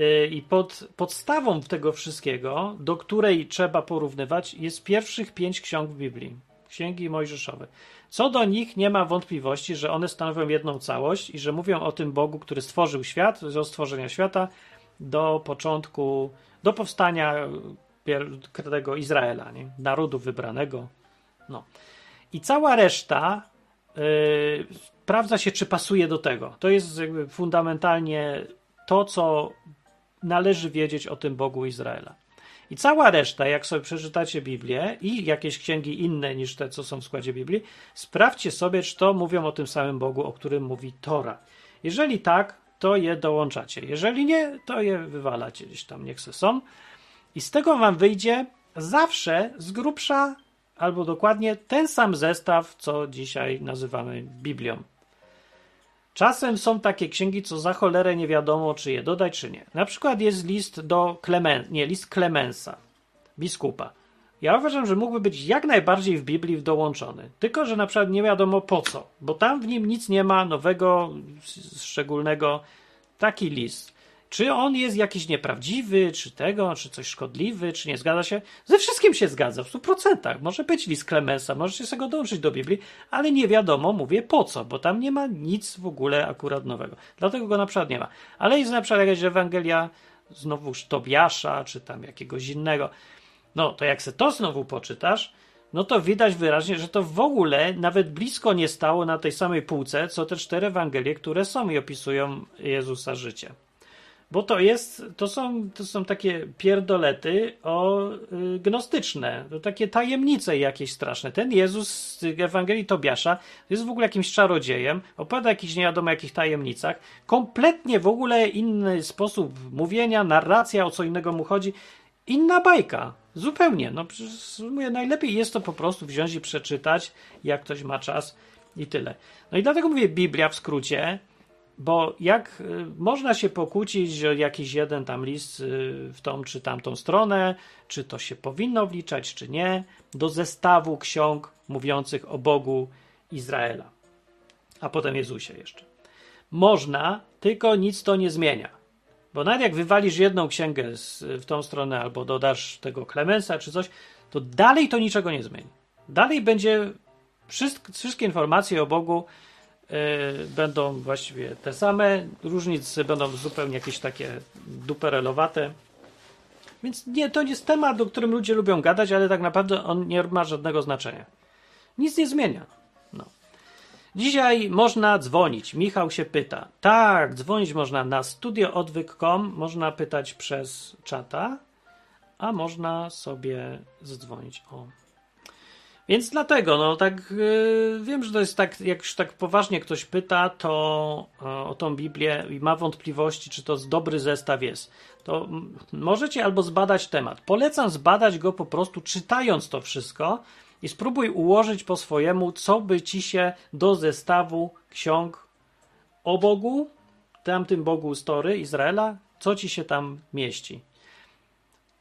y, i pod podstawą tego wszystkiego, do której trzeba porównywać, jest pierwszych pięć ksiąg w Biblii. Księgi Mojżeszowe. Co do nich nie ma wątpliwości, że one stanowią jedną całość i że mówią o tym Bogu, który stworzył świat, do stworzenia świata do początku, do powstania tego Izraela, nie? narodu wybranego. No. I cała reszta sprawdza się, czy pasuje do tego. To jest fundamentalnie to, co należy wiedzieć o tym Bogu Izraela. I cała reszta, jak sobie przeczytacie Biblię i jakieś księgi inne niż te, co są w składzie Biblii, sprawdźcie sobie, czy to mówią o tym samym Bogu, o którym mówi Tora. Jeżeli tak, to je dołączacie. Jeżeli nie, to je wywalacie gdzieś tam, niech se są. I z tego wam wyjdzie zawsze z grubsza, albo dokładnie ten sam zestaw, co dzisiaj nazywamy Biblią. Czasem są takie księgi, co za cholerę nie wiadomo, czy je dodać, czy nie. Na przykład jest list do Klemen, nie, list Klemensa, biskupa. Ja uważam, że mógłby być jak najbardziej w Biblii dołączony. Tylko, że na przykład nie wiadomo po co, bo tam w nim nic nie ma nowego, szczególnego. Taki list. Czy on jest jakiś nieprawdziwy, czy tego, czy coś szkodliwy, czy nie zgadza się? Ze wszystkim się zgadza, w 100%. Może być list Klemensa, możecie sobie go dołączyć do Biblii, ale nie wiadomo, mówię po co, bo tam nie ma nic w ogóle akurat nowego. Dlatego go na przykład nie ma. Ale jest na przykład jakaś Ewangelia znowuż Tobiasza, czy tam jakiegoś innego. No to jak se to znowu poczytasz, no to widać wyraźnie, że to w ogóle nawet blisko nie stało na tej samej półce, co te cztery Ewangelie, które są i opisują Jezusa życie. Bo to jest, to są, to są takie pierdolety o y, gnostyczne, to takie tajemnice jakieś straszne. Ten Jezus z Ewangelii Tobiasza jest w ogóle jakimś czarodziejem, opowiada jakichś nie wiadomo jakich tajemnicach, kompletnie w ogóle inny sposób mówienia, narracja, o co innego mu chodzi, inna bajka. Zupełnie. No, mówię, najlepiej jest to po prostu wziąć i przeczytać, jak ktoś ma czas i tyle. No i dlatego mówię Biblia w skrócie, bo jak y, można się pokłócić o jakiś jeden tam list y, w tą czy tamtą stronę, czy to się powinno wliczać, czy nie, do zestawu ksiąg mówiących o Bogu Izraela, a potem Jezusie jeszcze. Można, tylko nic to nie zmienia. Bo nawet jak wywalisz jedną księgę z, w tą stronę, albo dodasz tego Klemensa czy coś, to dalej to niczego nie zmieni. Dalej będzie wszystkie, informacje o Bogu będą właściwie te same, różnice będą zupełnie jakieś takie duperelowate. Więc nie, to jest temat, o którym ludzie lubią gadać, ale tak naprawdę on nie ma żadnego znaczenia. Nic nie zmienia. No. Dzisiaj można dzwonić. Michał się pyta. Tak, dzwonić można na studioodwyk.com, można pytać przez czata, a można sobie zadzwonić. O, więc dlatego, no tak yy, wiem, że to jest tak, jak już tak poważnie ktoś pyta, to yy, o tą Biblię i ma wątpliwości, czy to dobry zestaw jest, to możecie albo zbadać temat. Polecam zbadać go po prostu czytając to wszystko i spróbuj ułożyć po swojemu, co by ci się do zestawu ksiąg o Bogu, tamtym Bogu Story Izraela, co ci się tam mieści.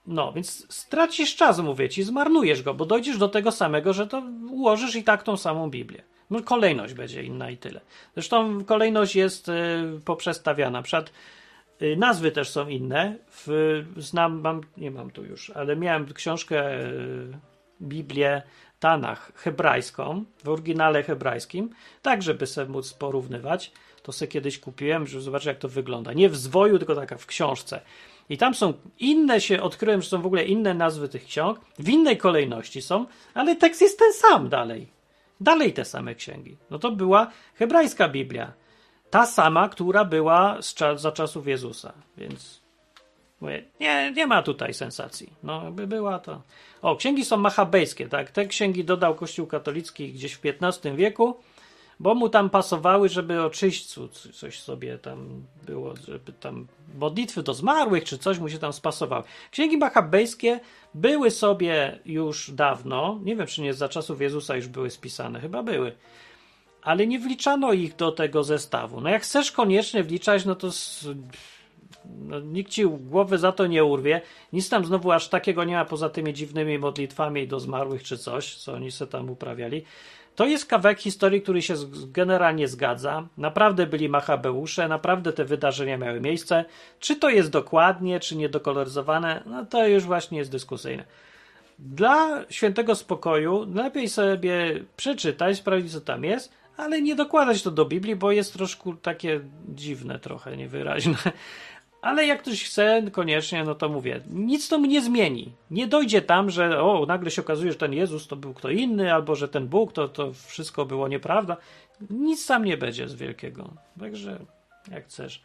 No, więc stracisz czas, mówię ci, zmarnujesz go, bo dojdziesz do tego samego, że to ułożysz i tak tą samą Biblię. No, kolejność będzie inna i tyle. Zresztą kolejność jest y, poprzestawiana. Przed y, nazwy też są inne. W, znam, mam, nie mam tu już, ale miałem książkę y, Biblię Tanach hebrajską, w oryginale hebrajskim, tak żeby sobie móc porównywać. To sobie kiedyś kupiłem, żeby zobaczyć jak to wygląda. Nie w zwoju, tylko taka w książce. I tam są inne, się odkryłem, że są w ogóle inne nazwy tych ksiąg, w innej kolejności są, ale tekst jest ten sam dalej. Dalej te same księgi. No to była hebrajska Biblia. Ta sama, która była za czasów Jezusa. Więc mówię, nie, nie ma tutaj sensacji. No, by była to. O, księgi są machabejskie, tak? Te księgi dodał Kościół katolicki gdzieś w XV wieku bo mu tam pasowały, żeby o czyśćcu coś sobie tam było, żeby tam modlitwy do zmarłych czy coś mu się tam spasowało. Księgi machabejskie były sobie już dawno, nie wiem czy nie za czasów Jezusa już były spisane, chyba były, ale nie wliczano ich do tego zestawu. No jak chcesz koniecznie wliczać, no to no, nikt ci głowy za to nie urwie. Nic tam znowu aż takiego nie ma poza tymi dziwnymi modlitwami do zmarłych czy coś, co oni se tam uprawiali to jest kawałek historii, który się generalnie zgadza. Naprawdę byli machabeusze, naprawdę te wydarzenia miały miejsce. Czy to jest dokładnie, czy niedokoloryzowane, no to już właśnie jest dyskusyjne. Dla świętego spokoju lepiej sobie przeczytać, sprawdzić, co tam jest, ale nie dokładać to do Biblii, bo jest troszkę takie dziwne, trochę niewyraźne. Ale jak ktoś chce, koniecznie, no to mówię, nic to mu nie zmieni. Nie dojdzie tam, że o, nagle się okazuje, że ten Jezus to był kto inny, albo że ten Bóg to, to wszystko było nieprawda. Nic tam nie będzie z wielkiego. Także jak chcesz.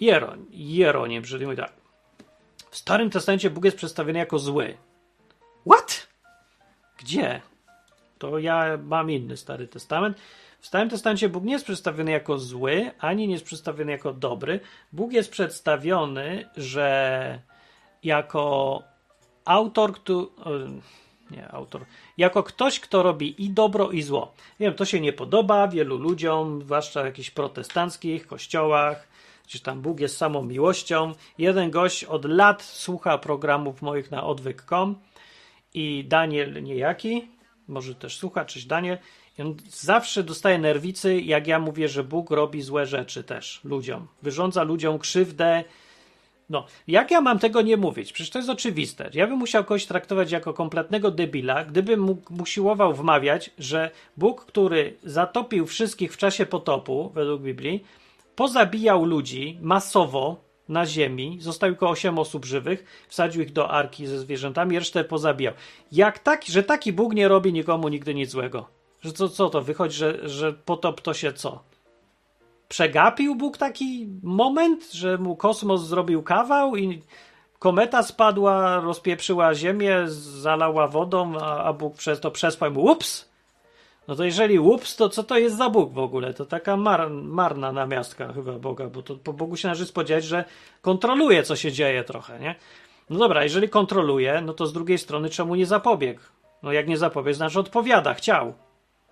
Jeroń, Jeronim, mówi tak. W Starym Testamencie Bóg jest przedstawiony jako zły. What? Gdzie? To ja mam inny Stary Testament. W Starym Testamencie Bóg nie jest przedstawiony jako zły, ani nie jest przedstawiony jako dobry. Bóg jest przedstawiony, że jako autor, który. Nie, autor. Jako ktoś, kto robi i dobro, i zło. Wiem, to się nie podoba wielu ludziom, zwłaszcza w jakichś protestanckich kościołach, gdzie tam Bóg jest samą miłością. Jeden gość od lat słucha programów moich na odwyk.com i Daniel niejaki, może też słucha, czyś Daniel, i on zawsze dostaje nerwicy, jak ja mówię, że Bóg robi złe rzeczy też ludziom. Wyrządza ludziom krzywdę. No, jak ja mam tego nie mówić? Przecież to jest oczywiste. Ja bym musiał kogoś traktować jako kompletnego debila, gdybym mu, siłował wmawiać, że Bóg, który zatopił wszystkich w czasie potopu, według Biblii, pozabijał ludzi masowo na ziemi, zostawił tylko 8 osób żywych, wsadził ich do arki ze zwierzętami, resztę pozabijał. Jak taki, że taki Bóg nie robi nikomu nigdy nic złego. Że co, co to wychodzi, że, że potop to się co? Przegapił Bóg taki moment, że mu kosmos zrobił kawał i kometa spadła, rozpieprzyła ziemię, zalała wodą, a, a Bóg przez to przespał mu ups. No to jeżeli ups, to co to jest za Bóg w ogóle? To taka mar, marna namiastka chyba Boga, bo to po Bogu się należy spodziewać, że kontroluje, co się dzieje trochę, nie? No dobra, jeżeli kontroluje, no to z drugiej strony czemu nie zapobiegł? No jak nie zapobiegł, znaczy odpowiada, chciał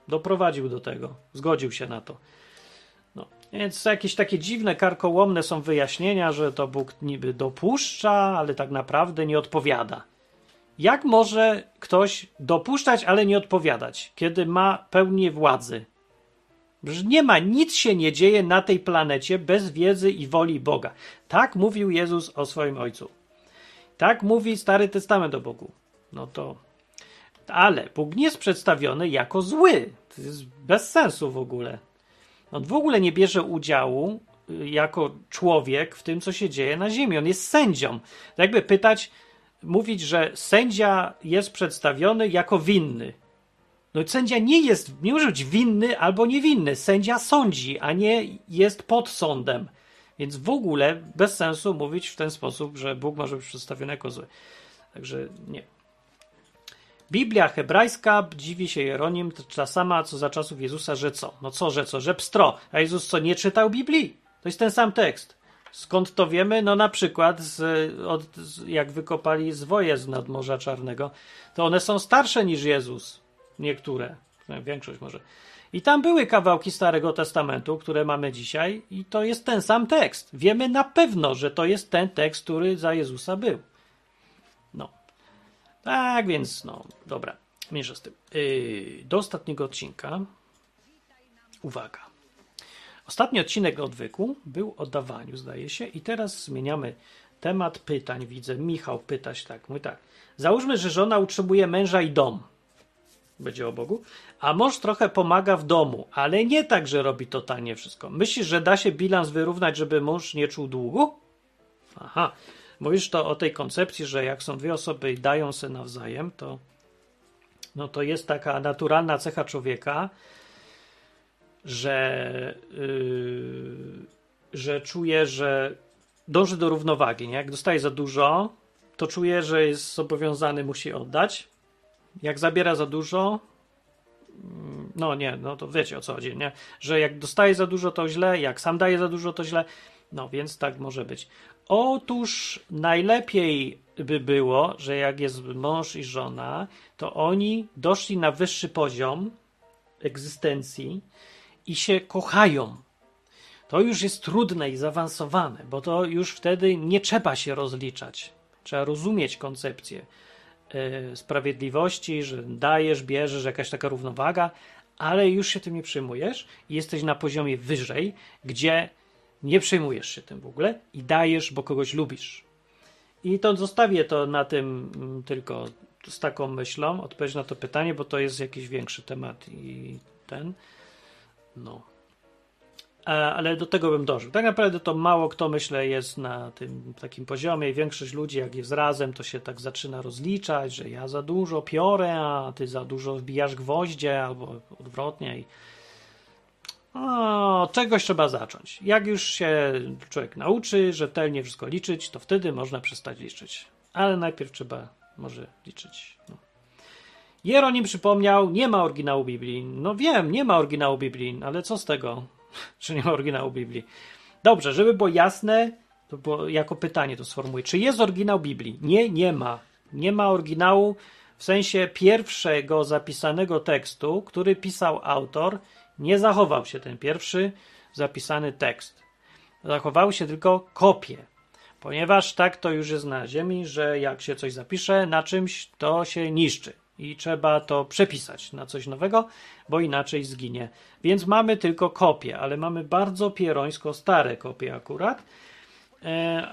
doprowadził do tego, zgodził się na to. No, więc jakieś takie dziwne, karkołomne są wyjaśnienia, że to Bóg niby dopuszcza, ale tak naprawdę nie odpowiada. Jak może ktoś dopuszczać, ale nie odpowiadać, kiedy ma pełnię władzy? Że nie ma, nic się nie dzieje na tej planecie bez wiedzy i woli Boga. Tak mówił Jezus o swoim Ojcu. Tak mówi Stary Testament o Bogu. No to ale Bóg nie jest przedstawiony jako zły. To jest bez sensu w ogóle. On w ogóle nie bierze udziału y, jako człowiek w tym, co się dzieje na ziemi. On jest sędzią. Tak jakby pytać, mówić, że sędzia jest przedstawiony jako winny. No sędzia nie jest, nie może być winny albo niewinny. Sędzia sądzi, a nie jest pod sądem. Więc w ogóle bez sensu mówić w ten sposób, że Bóg może być przedstawiony jako zły. Także nie. Biblia hebrajska, dziwi się Jeronim, ta sama co za czasów Jezusa, że co? No co, że co? Że pstro. A Jezus co, nie czytał Biblii? To jest ten sam tekst. Skąd to wiemy? No na przykład z, od, jak wykopali zwoje z nadmorza Czarnego, to one są starsze niż Jezus. Niektóre. Większość może. I tam były kawałki Starego Testamentu, które mamy dzisiaj, i to jest ten sam tekst. Wiemy na pewno, że to jest ten tekst, który za Jezusa był. Tak więc, no, dobra, mniejsza z tym. Yy, do ostatniego odcinka. Uwaga. Ostatni odcinek odwyku był o dawaniu, zdaje się, i teraz zmieniamy temat pytań. Widzę, Michał pytać tak, mówi tak. Załóżmy, że żona utrzymuje męża i dom. Będzie o Bogu. A mąż trochę pomaga w domu, ale nie tak, że robi totalnie wszystko. Myślisz, że da się bilans wyrównać, żeby mąż nie czuł długu? Aha. Mówisz to o tej koncepcji, że jak są dwie osoby i dają się nawzajem, to, no to jest taka naturalna cecha człowieka, że, yy, że czuje, że dąży do równowagi. Nie? Jak dostaje za dużo, to czuje, że jest zobowiązany, musi oddać. Jak zabiera za dużo, mm, no nie, no to wiecie o co chodzi, nie? Że jak dostaje za dużo, to źle, jak sam daje za dużo, to źle. No więc tak może być. Otóż najlepiej by było, że jak jest mąż i żona, to oni doszli na wyższy poziom egzystencji i się kochają. To już jest trudne i zaawansowane, bo to już wtedy nie trzeba się rozliczać. Trzeba rozumieć koncepcję e, sprawiedliwości, że dajesz, bierzesz, jakaś taka równowaga, ale już się tym nie przejmujesz i jesteś na poziomie wyżej, gdzie nie przejmujesz się tym w ogóle i dajesz, bo kogoś lubisz. I to zostawię to na tym mm, tylko z taką myślą, odpowiedź na to pytanie, bo to jest jakiś większy temat i ten. No. Ale do tego bym dążył. Tak naprawdę to mało kto, myślę, jest na tym takim poziomie większość ludzi, jak jest razem, to się tak zaczyna rozliczać, że ja za dużo piorę, a ty za dużo wbijasz gwoździe, albo odwrotnie. I... O, czegoś trzeba zacząć. Jak już się człowiek nauczy rzetelnie wszystko liczyć, to wtedy można przestać liczyć. Ale najpierw trzeba może liczyć. No. Jeronim przypomniał, nie ma oryginału Biblii. No wiem, nie ma oryginału Biblii, ale co z tego, że nie ma oryginału Biblii? Dobrze, żeby było jasne, to było jako pytanie to sformułuję. Czy jest oryginał Biblii? Nie, nie ma. Nie ma oryginału w sensie pierwszego zapisanego tekstu, który pisał autor. Nie zachował się ten pierwszy zapisany tekst. Zachowały się tylko kopie. Ponieważ tak to już jest na Ziemi, że jak się coś zapisze na czymś, to się niszczy i trzeba to przepisać na coś nowego, bo inaczej zginie. Więc mamy tylko kopie, ale mamy bardzo pierońsko stare kopie akurat. E,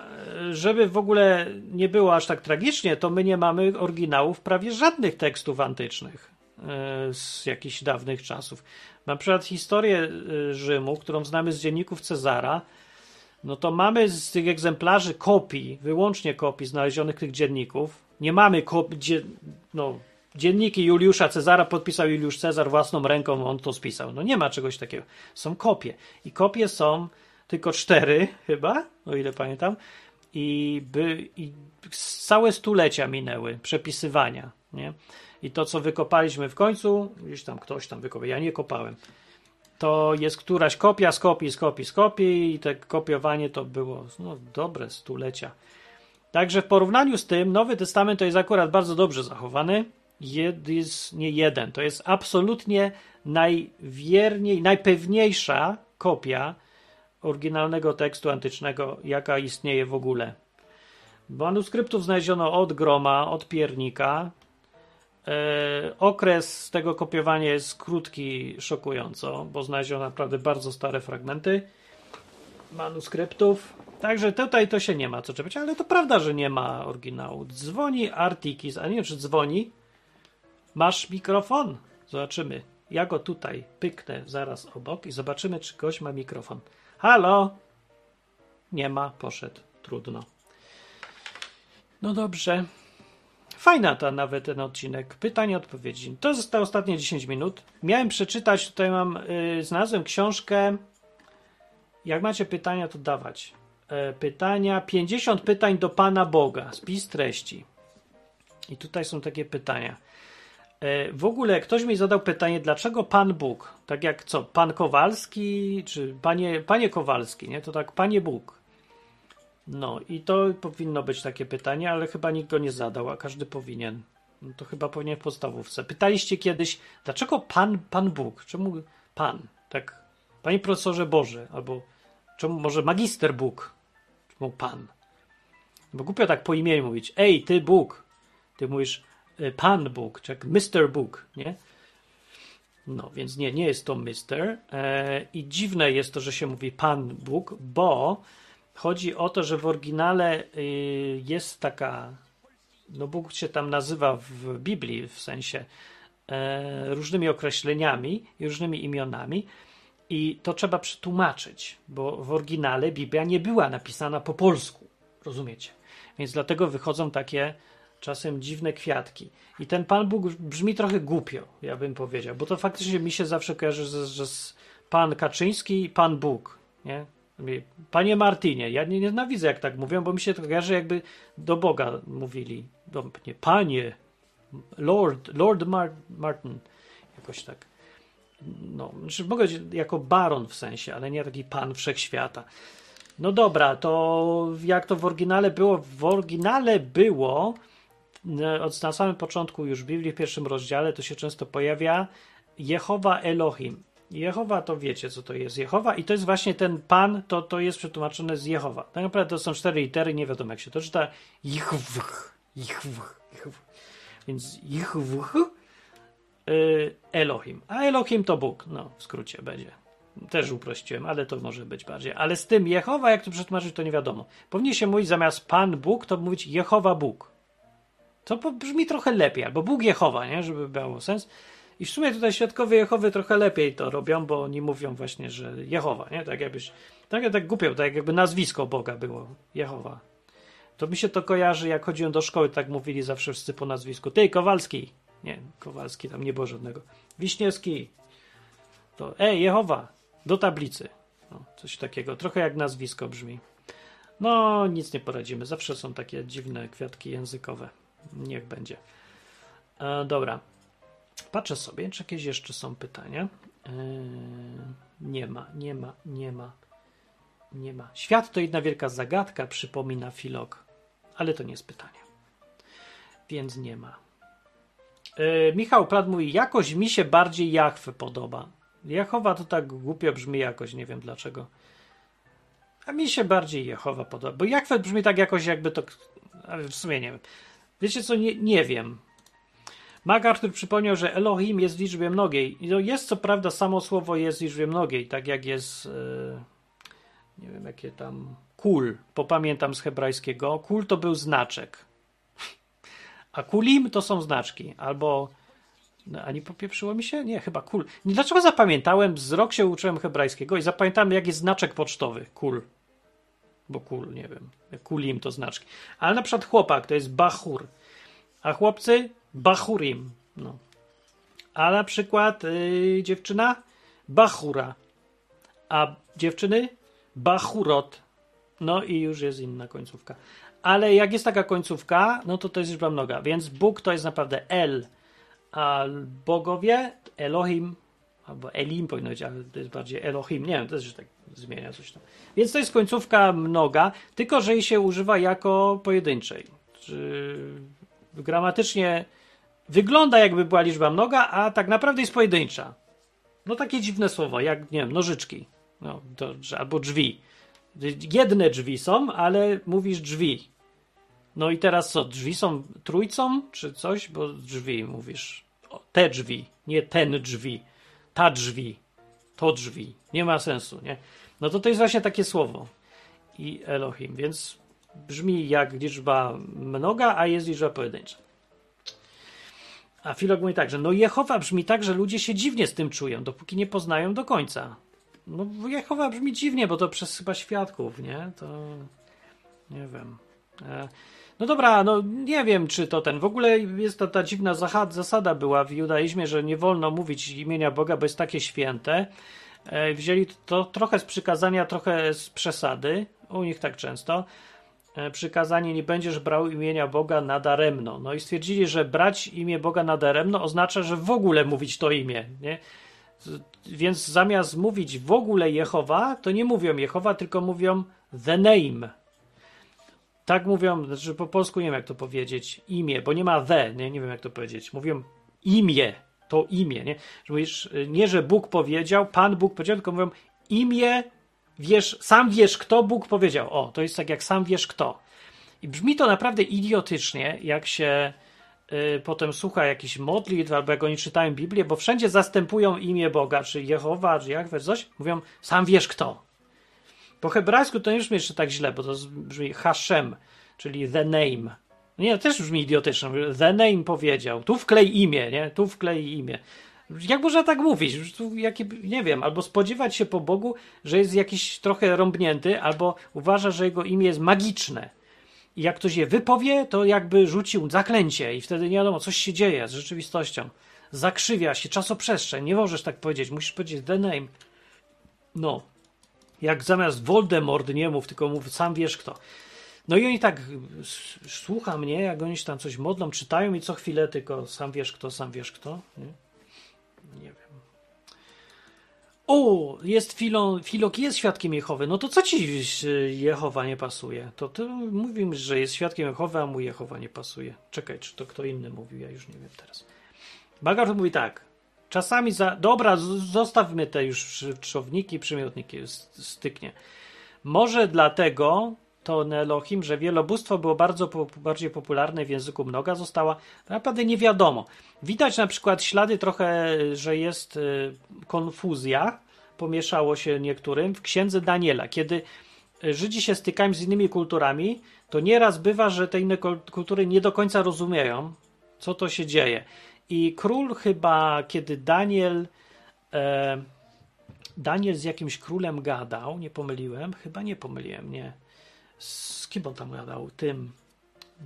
żeby w ogóle nie było aż tak tragicznie, to my nie mamy oryginałów prawie żadnych tekstów antycznych e, z jakichś dawnych czasów. Na przykład historię e, Rzymu, którą znamy z dzienników Cezara, no to mamy z tych egzemplarzy kopii, wyłącznie kopii znalezionych tych dzienników. Nie mamy kopii, no, dzienniki Juliusza Cezara podpisał Juliusz Cezar własną ręką, on to spisał. No nie ma czegoś takiego. Są kopie. I kopie są tylko cztery chyba, o ile pamiętam. I, by, i całe stulecia minęły przepisywania. Nie? I to, co wykopaliśmy w końcu, gdzieś tam ktoś tam wykopał, ja nie kopałem to jest któraś kopia z kopii, z kopii, z kopii i te kopiowanie to było no, dobre stulecia. Także w porównaniu z tym Nowy Testament to jest akurat bardzo dobrze zachowany. Jed, jest nie jeden, to jest absolutnie najwierniej, najpewniejsza kopia oryginalnego tekstu antycznego, jaka istnieje w ogóle. Manuskryptów znaleziono od groma, od piernika, okres tego kopiowania jest krótki, szokująco, bo znaleziono naprawdę bardzo stare fragmenty manuskryptów. Także tutaj to się nie ma co czepiać, ale to prawda, że nie ma oryginału. Dzwoni Artikis, a nie wiem, czy dzwoni. Masz mikrofon? Zobaczymy. Ja go tutaj pyknę zaraz obok i zobaczymy, czy ktoś ma mikrofon. Halo? Nie ma, poszedł. Trudno. No dobrze. Fajna ta nawet ten odcinek. Pytanie, odpowiedzi. To zostało ostatnie 10 minut. Miałem przeczytać, tutaj mam, yy, znalazłem książkę. Jak macie pytania, to dawać. Yy, pytania, 50 pytań do Pana Boga. Spis treści. I tutaj są takie pytania. Yy, w ogóle ktoś mi zadał pytanie, dlaczego Pan Bóg? Tak jak co, Pan Kowalski, czy Panie, Panie Kowalski, nie? To tak Panie Bóg. No i to powinno być takie pytanie, ale chyba nikt go nie zadał, a każdy powinien. No to chyba powinien w podstawówce. Pytaliście kiedyś, dlaczego Pan, Pan Bóg? Czemu Pan? Tak, Panie Profesorze Boże, albo czemu może Magister Bóg? Czemu Pan? Bo głupio tak po imieniu mówić. Ej, ty Bóg. Ty mówisz y, Pan Bóg, czy jak Mr. Bóg, nie? No, więc nie, nie jest to Mister. E, I dziwne jest to, że się mówi Pan Bóg, bo Chodzi o to, że w oryginale y, jest taka, no Bóg się tam nazywa w Biblii w sensie e, różnymi określeniami i różnymi imionami i to trzeba przetłumaczyć, bo w oryginale Biblia nie była napisana po polsku, rozumiecie? Więc dlatego wychodzą takie czasem dziwne kwiatki. I ten Pan Bóg brzmi trochę głupio, ja bym powiedział, bo to faktycznie mi się zawsze kojarzy, że, Pan Kaczyński i Pan Bóg, nie? Panie Martinie, ja nie nienawidzę jak tak mówią, bo mi się to kojarzy jakby do Boga mówili. Do, nie, panie, Lord, Lord Mar Martin, jakoś tak. No, znaczy mogę jako baron w sensie, ale nie taki pan wszechświata. No dobra, to jak to w oryginale było? W oryginale było, e, od na samym początku już Biblii w pierwszym rozdziale to się często pojawia Jehowa Elohim. Jehowa to wiecie, co to jest Jehowa i to jest właśnie ten Pan, to, to jest przetłumaczone z Jehowa. Tak naprawdę to są cztery litery, nie wiadomo jak się to czyta. Jehw, jehw, jehw. Więc Jehwch y, Elohim. A Elohim to Bóg. No, w skrócie będzie. Też uprościłem, ale to może być bardziej. Ale z tym Jehowa, jak to przetłumaczyć, to nie wiadomo. Powinien się mówić zamiast Pan Bóg, to mówić Jehowa Bóg. To brzmi trochę lepiej, albo Bóg Jehowa, nie? Żeby miało sens. I w sumie tutaj świadkowie Jehowy trochę lepiej to robią, bo oni mówią właśnie, że Jehowa, nie? Tak jakbyś, tak, tak głupio, tak jakby nazwisko Boga było, Jehowa. To mi się to kojarzy, jak chodziłem do szkoły, tak mówili zawsze wszyscy po nazwisku. Ty, Kowalski. Nie, Kowalski, tam nie było żadnego. Wiśniewski. To, ej, Jehowa, do tablicy. No, coś takiego, trochę jak nazwisko brzmi. No, nic nie poradzimy. Zawsze są takie dziwne kwiatki językowe. Niech będzie. E, dobra. Patrzę sobie, czy jakieś jeszcze są pytania. E, nie ma, nie ma, nie ma. Nie ma. Świat to jedna wielka zagadka, przypomina Filok, ale to nie jest pytanie. Więc nie ma. E, Michał Plat mówi, jakoś mi się bardziej Jachwę podoba. Jehowa to tak głupio brzmi jakoś, nie wiem dlaczego. A mi się bardziej Jehowa podoba, bo Jachwę brzmi tak jakoś jakby to... W sumie nie wiem. Wiecie co, nie, nie wiem. MacArthur przypomniał, że Elohim jest w liczbie mnogiej. No jest co prawda, samo słowo jest w liczbie mnogiej, tak jak jest... Yy, nie wiem jakie tam... Kul, popamiętam z hebrajskiego. Kul to był znaczek. A kulim to są znaczki. Albo... No, ani popieprzyło mi się? Nie, chyba kul. Dlaczego zapamiętałem? Z rok się uczyłem hebrajskiego i zapamiętałem, jak jest znaczek pocztowy. Kul. Bo kul, nie wiem. Kulim to znaczki. Ale na przykład chłopak to jest bachur. A chłopcy bachurim. No. A na przykład yy, dziewczyna bachura. A dziewczyny bachurot. No i już jest inna końcówka. Ale jak jest taka końcówka, no to to jest liczba mnoga. Więc Bóg to jest naprawdę El. A bogowie Elohim albo Elim powinno być, ale to jest bardziej Elohim. Nie wiem, to jest, tak zmienia coś tam. Więc to jest końcówka mnoga, tylko że jej się używa jako pojedynczej. Czy gramatycznie wygląda jakby była liczba mnoga, a tak naprawdę jest pojedyncza. No takie dziwne słowo, jak nie wiem, nożyczki. No, to, albo drzwi. Jedne drzwi są, ale mówisz drzwi. No i teraz co? Drzwi są trójcą, czy coś? Bo drzwi mówisz. O, te drzwi, nie ten drzwi. Ta drzwi. To drzwi. Nie ma sensu, nie? No to to jest właśnie takie słowo. I Elohim, więc brzmi jak liczba mnoga, a jest liczba pojedyncza. A Filog mówi tak, że no Jehowa brzmi tak, że ludzie się dziwnie z tym czują, dopóki nie poznają do końca. No Jehowa brzmi dziwnie, bo to przez chyba świadków, nie? To nie wiem. E, no dobra, no nie wiem, czy to ten. W ogóle jest to ta dziwna zasada była w judaizmie, że nie wolno mówić imienia Boga, bo jest takie święte. E, wzięli to trochę z przykazania, trochę z przesady. U nich tak często. E, przykazanie nie będziesz brał imienia Boga nadaremno. No i stwierdzili, że brać imię Boga nadaremno oznacza, że w ogóle mówić to imię. Nie? Więc zamiast mówić w ogóle Jehowa, to nie mówią Jehowa, tylko mówią the name. Tak mówią, znaczy po polsku nie wiem jak to powiedzieć, imię, bo nie ma the, nie, nie wiem jak to powiedzieć. Mówią imię, to imię, nie? Że mówisz, nie, że Bóg powiedział, Pan Bóg powiedział, tylko mówią imię, wiesz, sam wiesz kto Bóg powiedział. O, to jest tak jak sam wiesz kto. I brzmi to naprawdę idiotycznie, jak się y, potem słucha jakichś modlitw, albo jak oni czytają Biblię, bo wszędzie zastępują imię Boga, czy Jehowa, czy jak coś, mówią sam wiesz kto. Po hebrajsku to nie brzmi jeszcze tak źle, bo to brzmi Hashem, czyli the name. Nie, też brzmi idiotycznie. The name powiedział. Tu wklej imię, nie? Tu wklej imię. Jak można tak mówić? Nie wiem, albo spodziewać się po Bogu, że jest jakiś trochę rąbnięty, albo uważa, że jego imię jest magiczne. I jak ktoś je wypowie, to jakby rzucił zaklęcie i wtedy nie wiadomo, coś się dzieje z rzeczywistością. Zakrzywia się czasoprzestrzeń. Nie możesz tak powiedzieć. Musisz powiedzieć the name. No. Jak zamiast Voldemort nie mów, tylko mów sam wiesz kto. No i oni tak słucha mnie, jak oni się tam coś modlą, czytają i co chwilę tylko sam wiesz kto, sam wiesz kto. Nie O, jest Filon, Filok jest świadkiem Jehowy. No to co ci Jehowa nie pasuje? To ty mówimy, że jest świadkiem Jehowy, a mu Jehowa nie pasuje. Czekaj, czy to kto inny mówił? Ja już nie wiem teraz. Bagar mówi tak. Czasami za. Dobra, zostawmy te już szowniki, przymiotniki, styknie. Może dlatego, to Elohim, że wielobóstwo było bardzo po, bardziej popularne w języku mnoga, została naprawdę nie wiadomo. Widać na przykład ślady trochę, że jest y, konfuzja, pomieszało się niektórym w księdze Daniela, kiedy Żydzi się stykają z innymi kulturami, to nieraz bywa, że te inne kultury nie do końca rozumieją, co to się dzieje. I król chyba, kiedy Daniel. E, Daniel z jakimś królem gadał, nie pomyliłem, chyba nie pomyliłem, nie. Z kim on tam gadał? Tym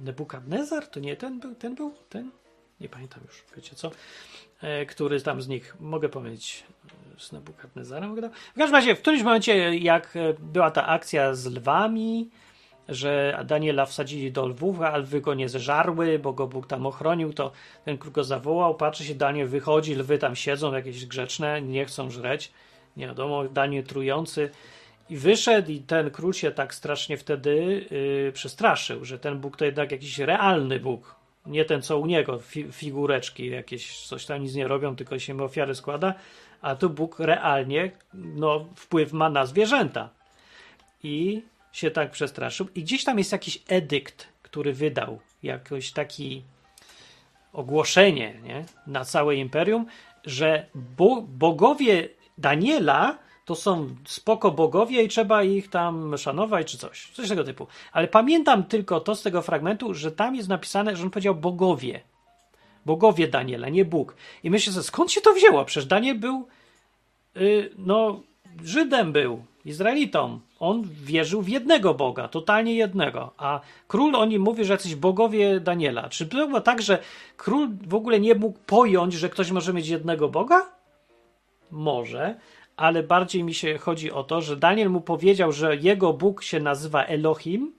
Nebukadnezar? To nie ten był? Ten był? Ten? Nie pamiętam już, wiecie co? E, który tam z nich, mogę powiedzieć, z Nebukadnezarem gadał. W każdym razie, w którymś momencie, jak e, była ta akcja z lwami, że Daniela wsadzili do lwów, a lwy go nie zeżarły, bo go Bóg tam ochronił, to ten król go zawołał, patrzy się, Daniel wychodzi, lwy tam siedzą, jakieś grzeczne, nie chcą żreć, nie wiadomo, Daniel trujący. I wyszedł i ten król się tak strasznie wtedy yy, przestraszył, że ten Bóg to jednak jakiś realny Bóg, nie ten co u niego, fi figureczki jakieś, coś tam nic nie robią, tylko się mu ofiary składa, a tu Bóg realnie no, wpływ ma na zwierzęta. I się tak przestraszył. I gdzieś tam jest jakiś edykt, który wydał, jakoś taki ogłoszenie nie? na całe imperium, że bo bogowie Daniela to są spoko bogowie i trzeba ich tam szanować czy coś. Coś tego typu. Ale pamiętam tylko to z tego fragmentu, że tam jest napisane, że on powiedział bogowie. Bogowie Daniela, nie Bóg. I myślę sobie, skąd się to wzięło? Przecież Daniel był, yy, no, Żydem był, Izraelitą. On wierzył w jednego Boga, totalnie jednego. A król o nim mówi, że jacyś bogowie Daniela. Czy było tak, że król w ogóle nie mógł pojąć, że ktoś może mieć jednego Boga? Może, ale bardziej mi się chodzi o to, że Daniel mu powiedział, że jego Bóg się nazywa Elohim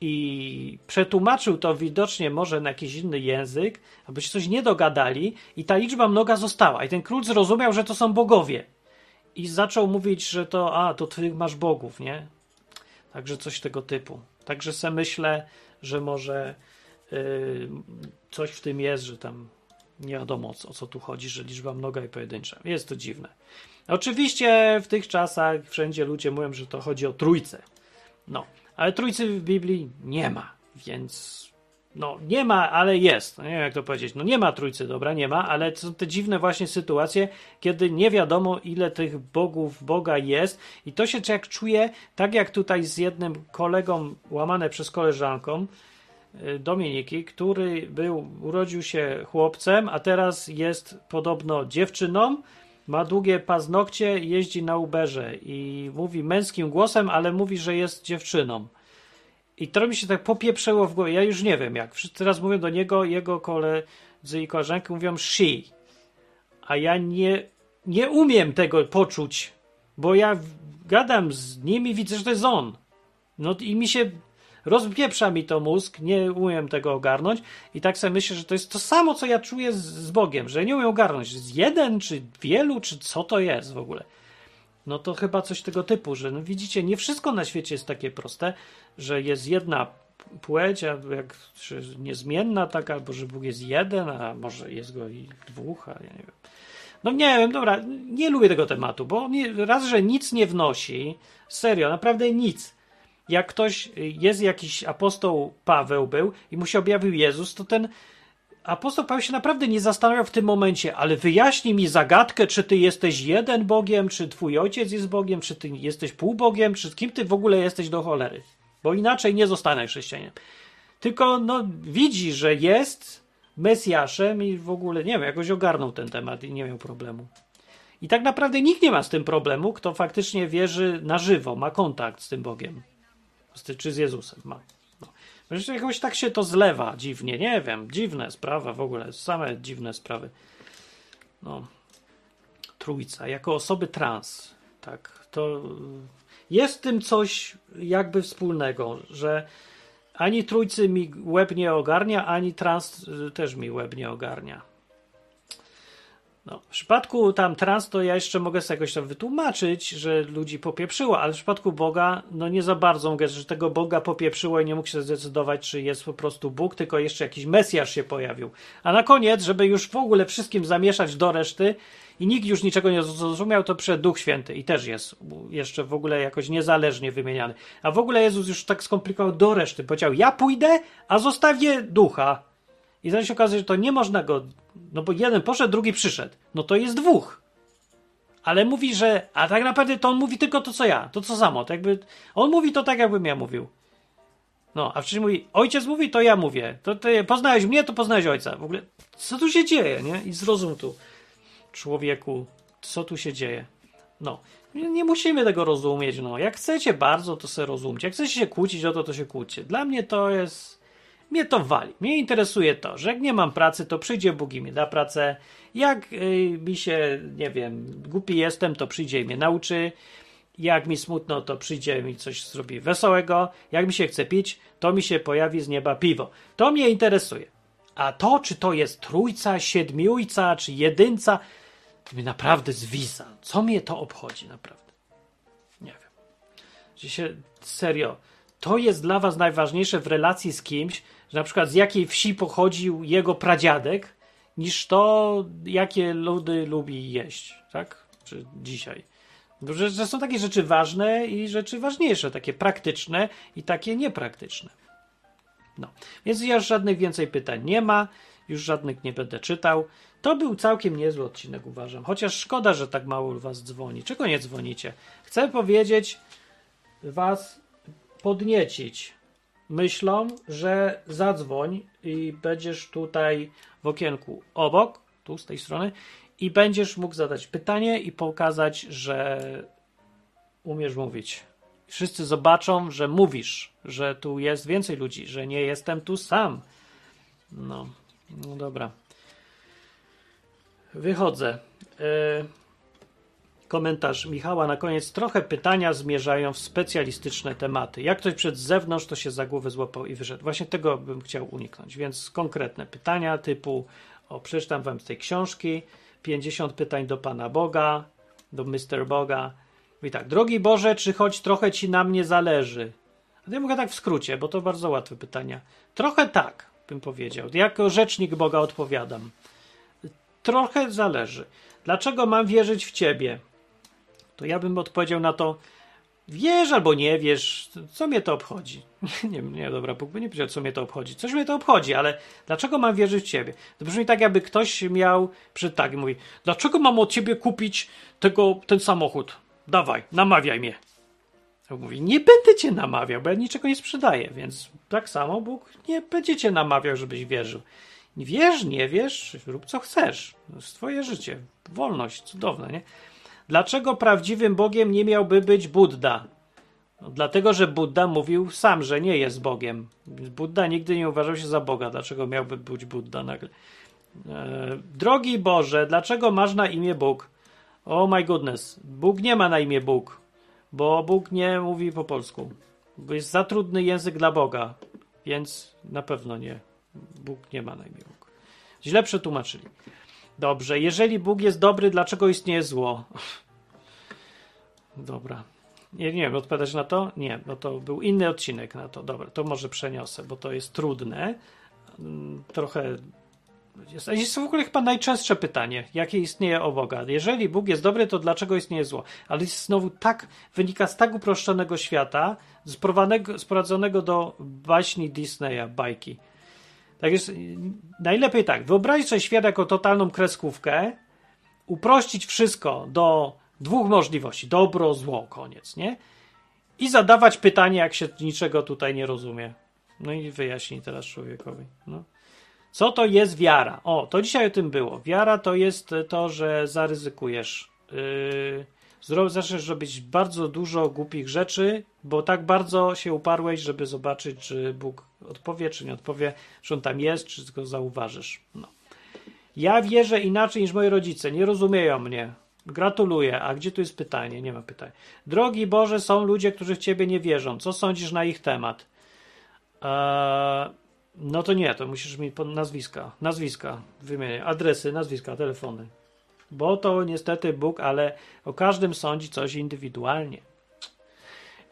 i przetłumaczył to widocznie może na jakiś inny język, aby się coś nie dogadali i ta liczba mnoga została. I ten król zrozumiał, że to są bogowie i zaczął mówić, że to, a, to twych masz bogów, nie? Także coś tego typu. Także se myślę, że może yy, coś w tym jest, że tam nie wiadomo o co tu chodzi, że liczba mnoga i pojedyncza. Jest to dziwne. Oczywiście w tych czasach wszędzie ludzie mówią, że to chodzi o trójcę. No, ale trójcy w Biblii nie ma, więc no nie ma, ale jest. No, nie wiem jak to powiedzieć. No nie ma trójcy, dobra, nie ma, ale są te dziwne właśnie sytuacje, kiedy nie wiadomo ile tych bogów Boga jest i to się jak czuje, tak jak tutaj z jednym kolegą łamane przez koleżanką y, Dominiki, który był, urodził się chłopcem, a teraz jest podobno dziewczyną, ma długie paznokcie, jeździ na Uberze i mówi męskim głosem, ale mówi, że jest dziewczyną. I to mi się tak popieprzyło w głowie. Ja już nie wiem jak. Wszyscy teraz mówią do niego, jego koledzy i koleżanki mówią she. A ja nie, nie umiem tego poczuć, bo ja gadam z nim i widzę, że to jest on. No i mi się rozpieprza mi to mózg, nie umiem tego ogarnąć i tak sobie myślę, że to jest to samo, co ja czuję z, z Bogiem, że nie umiem ogarnąć. Z jeden, czy wielu, czy co to jest w ogóle no to chyba coś tego typu, że no widzicie, nie wszystko na świecie jest takie proste, że jest jedna płeć, a jak niezmienna taka, albo że Bóg jest jeden, a może jest go i dwóch, a ja nie wiem. No nie wiem, dobra, nie lubię tego tematu, bo nie, raz, że nic nie wnosi, serio, naprawdę nic. Jak ktoś, jest jakiś apostoł Paweł był i mu się objawił Jezus, to ten apostoł Paweł się naprawdę nie zastanawiał w tym momencie, ale wyjaśnij mi zagadkę, czy ty jesteś jeden Bogiem, czy twój ojciec jest Bogiem, czy ty jesteś półbogiem, czy kim ty w ogóle jesteś do cholery. Bo inaczej nie zostanę chrześcijaninem. Tylko no, widzi, że jest Mesjaszem i w ogóle, nie wiem, jakoś ogarnął ten temat i nie miał problemu. I tak naprawdę nikt nie ma z tym problemu, kto faktycznie wierzy na żywo, ma kontakt z tym Bogiem. Czy z Jezusem ma. Że jakoś tak się to zlewa dziwnie, nie wiem, dziwne sprawa w ogóle, same dziwne sprawy. No, trójca, jako osoby trans, tak, to jest tym coś jakby wspólnego, że ani trójcy mi łeb nie ogarnia, ani trans y, też mi łeb nie ogarnia. No, w przypadku tam trans to ja jeszcze mogę sobie jakoś tam wytłumaczyć, że ludzi popieprzyło, ale w przypadku Boga, no nie za bardzo mogę, że tego Boga popieprzyło i nie mógł się zdecydować, czy jest po prostu Bóg, tylko jeszcze jakiś Mesjasz się pojawił. A na koniec, żeby już w ogóle wszystkim zamieszać do reszty i nikt już niczego nie zrozumiał, to przyszedł Duch Święty i też jest jeszcze w ogóle jakoś niezależnie wymieniany. A w ogóle Jezus już tak skomplikował do reszty. Powiedział, ja pójdę, a zostawię Ducha. I zaraz się okazuje, że to nie można go. No bo jeden poszedł, drugi przyszedł. No to jest dwóch. Ale mówi, że. A tak naprawdę to on mówi tylko to, co ja. To co samo. To jakby, on mówi to tak, jakbym ja mówił. No, a wcześniej mówi, ojciec mówi, to ja mówię. To ty poznałeś mnie, to poznałeś ojca. W ogóle, co tu się dzieje, nie? I zrozum tu, człowieku, co tu się dzieje. No, nie, musimy tego rozumieć, no. Jak chcecie bardzo, to sobie rozumcie. Jak chcecie się kłócić o to, to się kłóćcie. Dla mnie to jest mnie to wali. Mnie interesuje to, że jak nie mam pracy, to przyjdzie Bóg i mi da pracę. Jak y, mi się, nie wiem, głupi jestem, to przyjdzie i mnie nauczy. Jak mi smutno, to przyjdzie mi coś zrobi wesołego. Jak mi się chce pić, to mi się pojawi z nieba piwo. To mnie interesuje. A to, czy to jest trójca, siedmiujca, czy jedynca, to mnie naprawdę zwisa. Co mnie to obchodzi, naprawdę? Nie wiem. Się serio, to jest dla was najważniejsze w relacji z kimś, że na przykład z jakiej wsi pochodził jego pradziadek, niż to, jakie ludy lubi jeść, tak? Czy dzisiaj. Że, że są takie rzeczy ważne i rzeczy ważniejsze, takie praktyczne i takie niepraktyczne. No, więc ja już żadnych więcej pytań nie ma, już żadnych nie będę czytał. To był całkiem niezły odcinek, uważam. Chociaż szkoda, że tak mało was dzwoni. Czego nie dzwonicie? Chcę powiedzieć, was podniecić myślą, że zadzwoń i będziesz tutaj w okienku obok, tu z tej strony, i będziesz mógł zadać pytanie i pokazać, że umiesz mówić. Wszyscy zobaczą, że mówisz, że tu jest więcej ludzi, że nie jestem tu sam. No, no dobra. Wychodzę. Yy komentarz Michała na koniec. Trochę pytania zmierzają w specjalistyczne tematy. Jak ktoś przed zewnątrz, to się za głowę złapał i wyszedł. Właśnie tego bym chciał uniknąć. Więc konkretne pytania typu, o przeczytam wam z tej książki, 50 pytań do Pana Boga, do Mr. Boga. I tak, drogi Boże, czy choć trochę ci na mnie zależy? Ja mogę tak w skrócie, bo to bardzo łatwe pytania. Trochę tak, bym powiedział. Jako rzecznik Boga odpowiadam. Trochę zależy. Dlaczego mam wierzyć w Ciebie? To ja bym odpowiedział na to, wiesz albo nie wiesz, co mnie to obchodzi? nie, nie, dobra, Bóg by nie powiedział, co mnie to obchodzi. Coś mnie to obchodzi, ale dlaczego mam wierzyć w ciebie? To brzmi tak, jakby ktoś miał przy tak i mówi, dlaczego mam od ciebie kupić tego, ten samochód? Dawaj, namawiaj mnie. A mówi, nie będę cię namawiał, bo ja niczego nie sprzedaję, więc tak samo Bóg nie będzie cię namawiał, żebyś wierzył. Wiesz, nie wiesz, rób co chcesz. To jest twoje życie. Wolność, cudowne, nie? Dlaczego prawdziwym Bogiem nie miałby być Buddha? No, dlatego, że Buddha mówił sam, że nie jest Bogiem. Buddha nigdy nie uważał się za Boga. Dlaczego miałby być Buddha nagle? E, drogi Boże, dlaczego masz na imię Bóg? Oh my goodness. Bóg nie ma na imię Bóg, bo Bóg nie mówi po polsku. Bo jest za trudny język dla Boga, więc na pewno nie. Bóg nie ma na imię Bóg. Źle przetłumaczyli. Dobrze, jeżeli Bóg jest dobry, dlaczego istnieje zło? Dobra. Nie, nie wiem, odpowiadać na to? Nie, no to był inny odcinek na to. Dobra, to może przeniosę, bo to jest trudne. Mm, trochę. Jest, jest w ogóle chyba najczęstsze pytanie, jakie istnieje o Boga. Jeżeli Bóg jest dobry, to dlaczego istnieje zło? Ale jest znowu tak, wynika z tak uproszczonego świata, sprowadzonego do baśni Disneya, bajki tak jest, najlepiej tak, wyobrazić sobie świat jako totalną kreskówkę, uprościć wszystko do dwóch możliwości, dobro, zło, koniec, nie? I zadawać pytanie, jak się niczego tutaj nie rozumie. No i wyjaśnij teraz człowiekowi. No. Co to jest wiara? O, to dzisiaj o tym było. Wiara to jest to, że zaryzykujesz. Yy, zaczniesz robić bardzo dużo głupich rzeczy, bo tak bardzo się uparłeś, żeby zobaczyć, czy Bóg odpowie, czy nie odpowie, czy on tam jest, czy tylko zauważysz. No. Ja wierzę inaczej niż moi rodzice, nie rozumieją mnie. Gratuluję. A gdzie tu jest pytanie? Nie ma pytań. Drogi Boże, są ludzie, którzy w Ciebie nie wierzą. Co sądzisz na ich temat? Eee, no to nie, to musisz mi nazwiska. Nazwiska wymienię. Adresy, nazwiska, telefony. Bo to niestety Bóg, ale o każdym sądzi coś indywidualnie.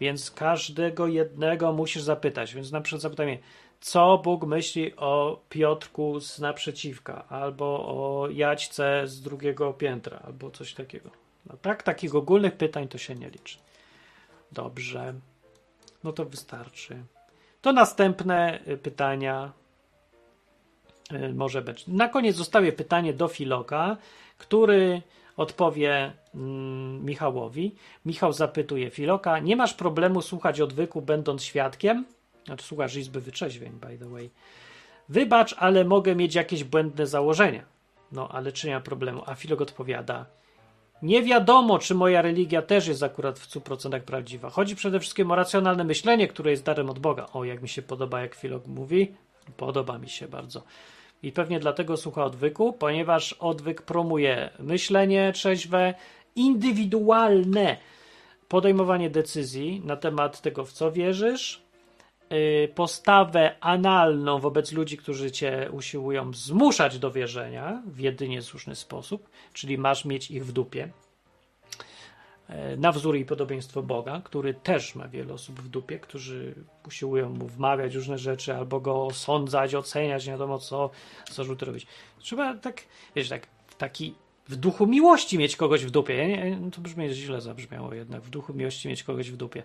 Więc każdego jednego musisz zapytać. Więc na przykład zapytaj mnie, co Bóg myśli o Piotrku z naprzeciwka, albo o Jaćce z drugiego piętra, albo coś takiego. No tak, takich ogólnych pytań to się nie liczy. Dobrze. No to wystarczy. To następne y, pytania y, może być. Na koniec zostawię pytanie do Filoka, który odpowie mm, Michałowi. Michał zapytuje Filoka, nie masz problemu słuchać odwyku będąc świadkiem? Znaczy słuchasz Izby Wyczeźwień, by the way. Wybacz, ale mogę mieć jakieś błędne założenia. No, ale czy nie ma problemu? A Filok odpowiada, nie wiadomo, czy moja religia też jest akurat w 100% prawdziwa. Chodzi przede wszystkim o racjonalne myślenie, które jest darem od Boga. O, jak mi się podoba, jak Filok mówi. Podoba mi się bardzo. I pewnie dlatego słucha odwyku, ponieważ odwyk promuje myślenie trzeźwe, indywidualne podejmowanie decyzji na temat tego, w co wierzysz, yy, postawę analną wobec ludzi, którzy cię usiłują zmuszać do wierzenia w jedynie słuszny sposób, czyli masz mieć ich w dupie. Yy, Na wzór i podobieństwo Boga, który też ma wiele osób w dupie, którzy usiłują mu wmawiać różne rzeczy albo go osądzać, oceniać, nie wiadomo co, zarzuty robić. Trzeba tak, wiesz, tak, taki w duchu miłości mieć kogoś w dupie. Ja Nie, to brzmi źle zabrzmiało jednak, w duchu miłości mieć kogoś w dupie.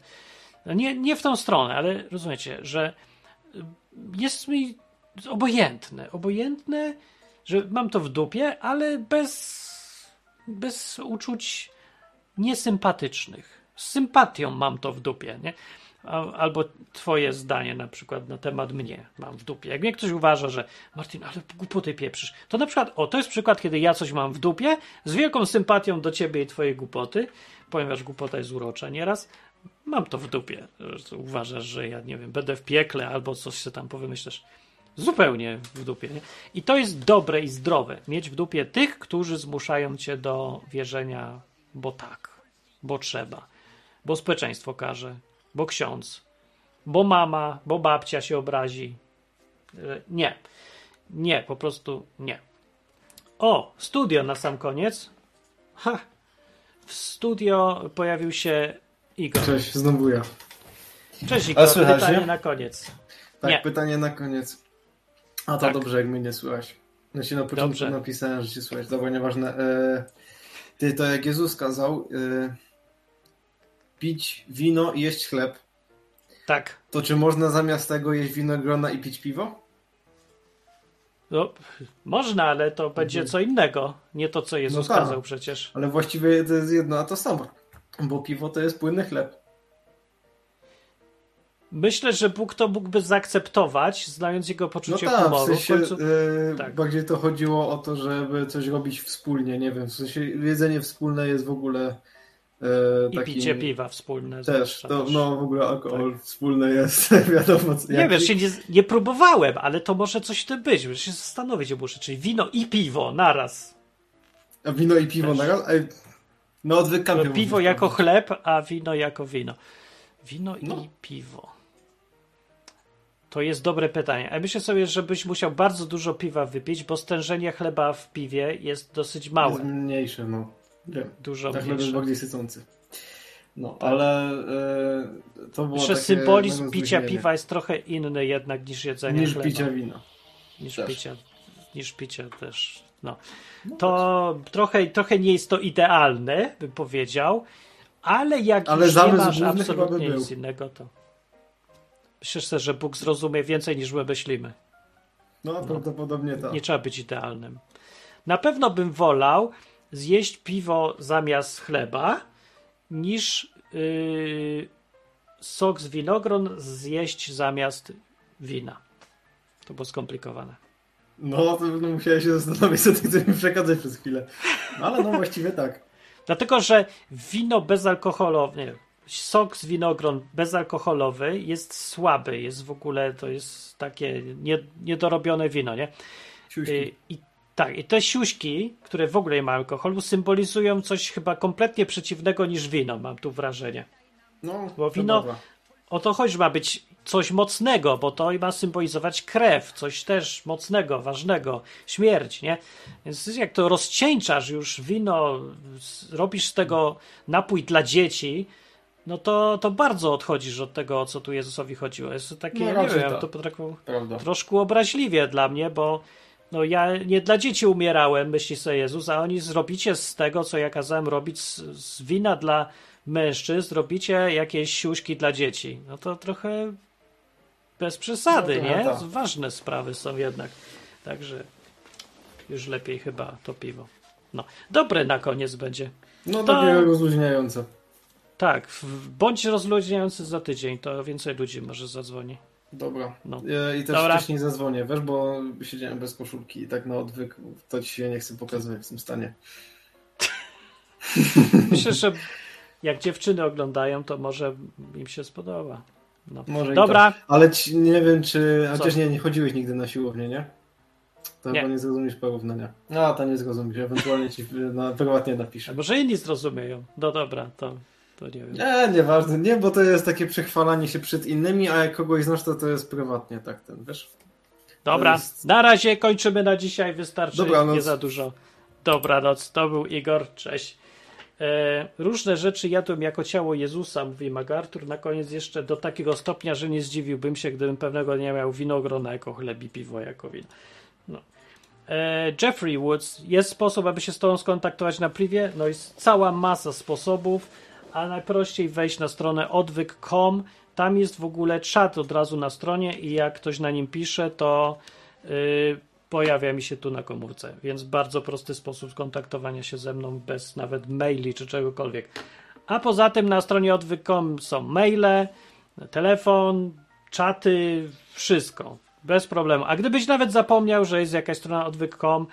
No Nie, nie w tą stronę, ale rozumiecie, że jest mi obojętne, obojętne, że mam to w dupie, ale bez, bez uczuć niesympatycznych. Z sympatią mam to w dupie, nie? Albo twoje zdanie na przykład na temat mnie mam w dupie. Jak mnie ktoś uważa, że Martin, ale głupoty pieprzysz, to na przykład, o, to jest przykład, kiedy ja coś mam w dupie, z wielką sympatią do ciebie i twojej głupoty, ponieważ głupota jest urocza nieraz, mam to w dupie. Uważasz, że ja, nie wiem, będę w piekle albo coś się tam powymyślasz. Zupełnie w dupie. Nie? I to jest dobre i zdrowe. Mieć w dupie tych, którzy zmuszają cię do wierzenia, bo tak, bo trzeba, bo społeczeństwo każe, bo ksiądz, bo mama, bo babcia się obrazi. E, Nie. Nie, po prostu nie. O, studio na sam koniec. Ha. W studio pojawił się Igor. Cześć, znowu ja. Cześć A Igor, słychać, pytanie nie? na koniec. Tak, Nie. pytanie na koniec. A to Tak. dobrze, jak mnie nie słychać. Ja się na początku Dobrze. napisałem, że cię słychać. Dobra, nieważne. E, ty, to jak Jezus kazał e, pić wino i jeść chleb, Tak. to czy można zamiast tego jeść winogrona i pić piwo? No, można, ale to będzie co innego. Nie to, co Jezus No tak. kazał przecież. Ale właściwie to jest jedno a to samo. Bo piwo to jest płynny chleb. Myślę, że Bóg to mógłby zaakceptować, znając jego No poczucie tak, w humoru. sensie w końcu... e, tak. bardziej to chodziło o to, żeby coś robić wspólnie, nie wiem, w sensie jedzenie wspólne jest w ogóle e, I picie piwa wspólne. Też, to, też. no w ogóle alkohol wspólny jest, wiadomo co. Nie wiesz, nie, nie próbowałem, ale to może coś w tym być. Muszę się zastanowić, muszę, czyli wino i piwo naraz. A wino i piwo Też. na raz? Ej, No odwyk No, piwo jako chleb, a wino jako wino. Wino No. i piwo. To jest dobre pytanie. A myślę sobie, żebyś musiał bardzo dużo piwa wypić, bo stężenie chleba w piwie jest dosyć małe. Jest mniejsze, no. Wiem. Dużo Tak mniejsze. bardziej sycący. No, Tak. ale e, to było Myślę, takie symbolizm picia piwa jest trochę inny jednak niż jedzenie niż chleba. picia wina. niż też. picia, niż picia też. No. To trochę, trochę nie jest to idealne, bym powiedział, ale jak Ale już nie masz absolutnie by nic innego, to myślę, sobie, że Bóg zrozumie więcej niż my myślimy. No, prawdopodobnie tak. Nie trzeba być idealnym. Na pewno bym wolał zjeść piwo zamiast chleba, niż yy, sok z winogron zjeść zamiast wina. To było skomplikowane. No, to no, musiałem się zastanowić, co ty chcesz mi przekazać przez chwilę. No, ale no właściwie tak. Dlatego, że wino bezalkoholowe, nie, sok z winogron bezalkoholowy jest słaby, jest w ogóle, to jest takie nie, niedorobione wino, nie? Y, I tak, i te siuśki, które w ogóle nie mają alkoholu, symbolizują coś chyba kompletnie przeciwnego niż wino, mam tu wrażenie. No, bo to wino-. O to chodzi, ma być coś mocnego, bo to ma symbolizować krew, coś też mocnego, ważnego, śmierć, nie? Więc jak to rozcieńczasz już wino, robisz z tego napój dla dzieci, no to, to bardzo odchodzisz od tego, o co tu Jezusowi chodziło. Jest to takie, No, nie wiem, tak. to potraktował Prawda. troszkę obraźliwie dla mnie, bo no ja nie dla dzieci umierałem, myśli sobie Jezus, a oni zrobicie z tego, co ja kazałem robić z, z wina dla mężczyzn, robicie jakieś siuśki dla dzieci. No to trochę bez przesady, No nie? Ważne sprawy są jednak. Także już lepiej chyba to piwo. No, dobre na koniec będzie. No To- takie rozluźniające. Tak, bądź rozluźniający za tydzień, to więcej ludzi może zadzwoni. Dobra. No. E, I też Dobra. wcześniej zadzwonię, wiesz, bo siedziałem bez koszulki i tak na odwyk to ci się nie chcę pokazywać w tym stanie. Myślę, że jak dziewczyny oglądają, to może im się spodoba. No. Może Dobra, tak. Ale ci, nie wiem, czy. Co? Chociaż nie, nie chodziłeś nigdy na siłownię, nie? To Nie. chyba nie zrozumiesz porównania. No, to nie zrozumiesz. Ewentualnie ci na, prywatnie napiszę. a może inni zrozumieją. No dobra, to, to nie wiem. Nie, nieważne. Nie, bo to jest takie przechwalanie się przed innymi, a jak kogoś znasz, to to jest prywatnie, tak ten, wiesz? Dobra, jest- na razie kończymy na dzisiaj, wystarczy, Dobranoc. nie za dużo. Dobranoc, to był Igor, cześć. E, różne rzeczy jadłem jako ciało Jezusa, mówi MacArthur. Na koniec jeszcze do takiego stopnia, że nie zdziwiłbym się, gdybym pewnego dnia miał winogrona jako chleb i piwo jako wino. No. E, Jeffrey Woods, jest sposób, aby się z tobą skontaktować na privie? No jest cała masa sposobów, a najprościej wejść na stronę odwyk.com. Tam jest w ogóle czat od razu na stronie i jak ktoś na nim pisze, to yy, pojawia mi się tu na komórce. Więc bardzo prosty sposób skontaktowania się ze mną bez nawet maili czy czegokolwiek. A poza tym na stronie odwyk.com są maile, telefon, czaty, wszystko. Bez problemu. A gdybyś nawet zapomniał, że jest jakaś strona odwyk.com,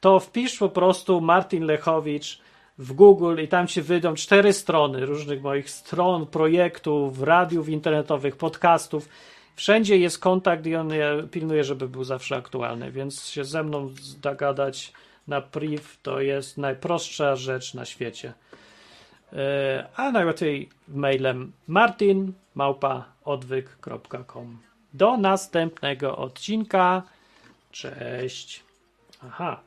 to wpisz po prostu Martin Lechowicz w Google i tam ci wyjdą cztery strony różnych moich stron, projektów, radiów internetowych, podcastów. Wszędzie jest kontakt i on je pilnuje, żeby był zawsze aktualny, więc się ze mną dogadać na priv to jest najprostsza rzecz na świecie. E, A najłatwiej mailem martin małpa odwyk.com. Do następnego odcinka. Cześć. Aha.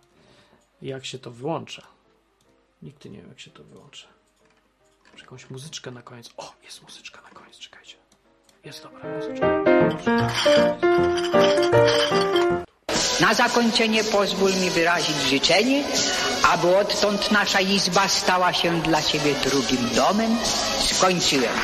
Jak się to wyłącza? Nigdy nie wiem, jak się to wyłącza. Może jakąś muzyczkę na koniec. O, jest muzyczka na koniec, czekajcie. Jest dobra muzyczka. Na zakończenie pozwól mi wyrazić życzenie, aby odtąd nasza izba stała się dla Ciebie drugim domem. Skończyłem.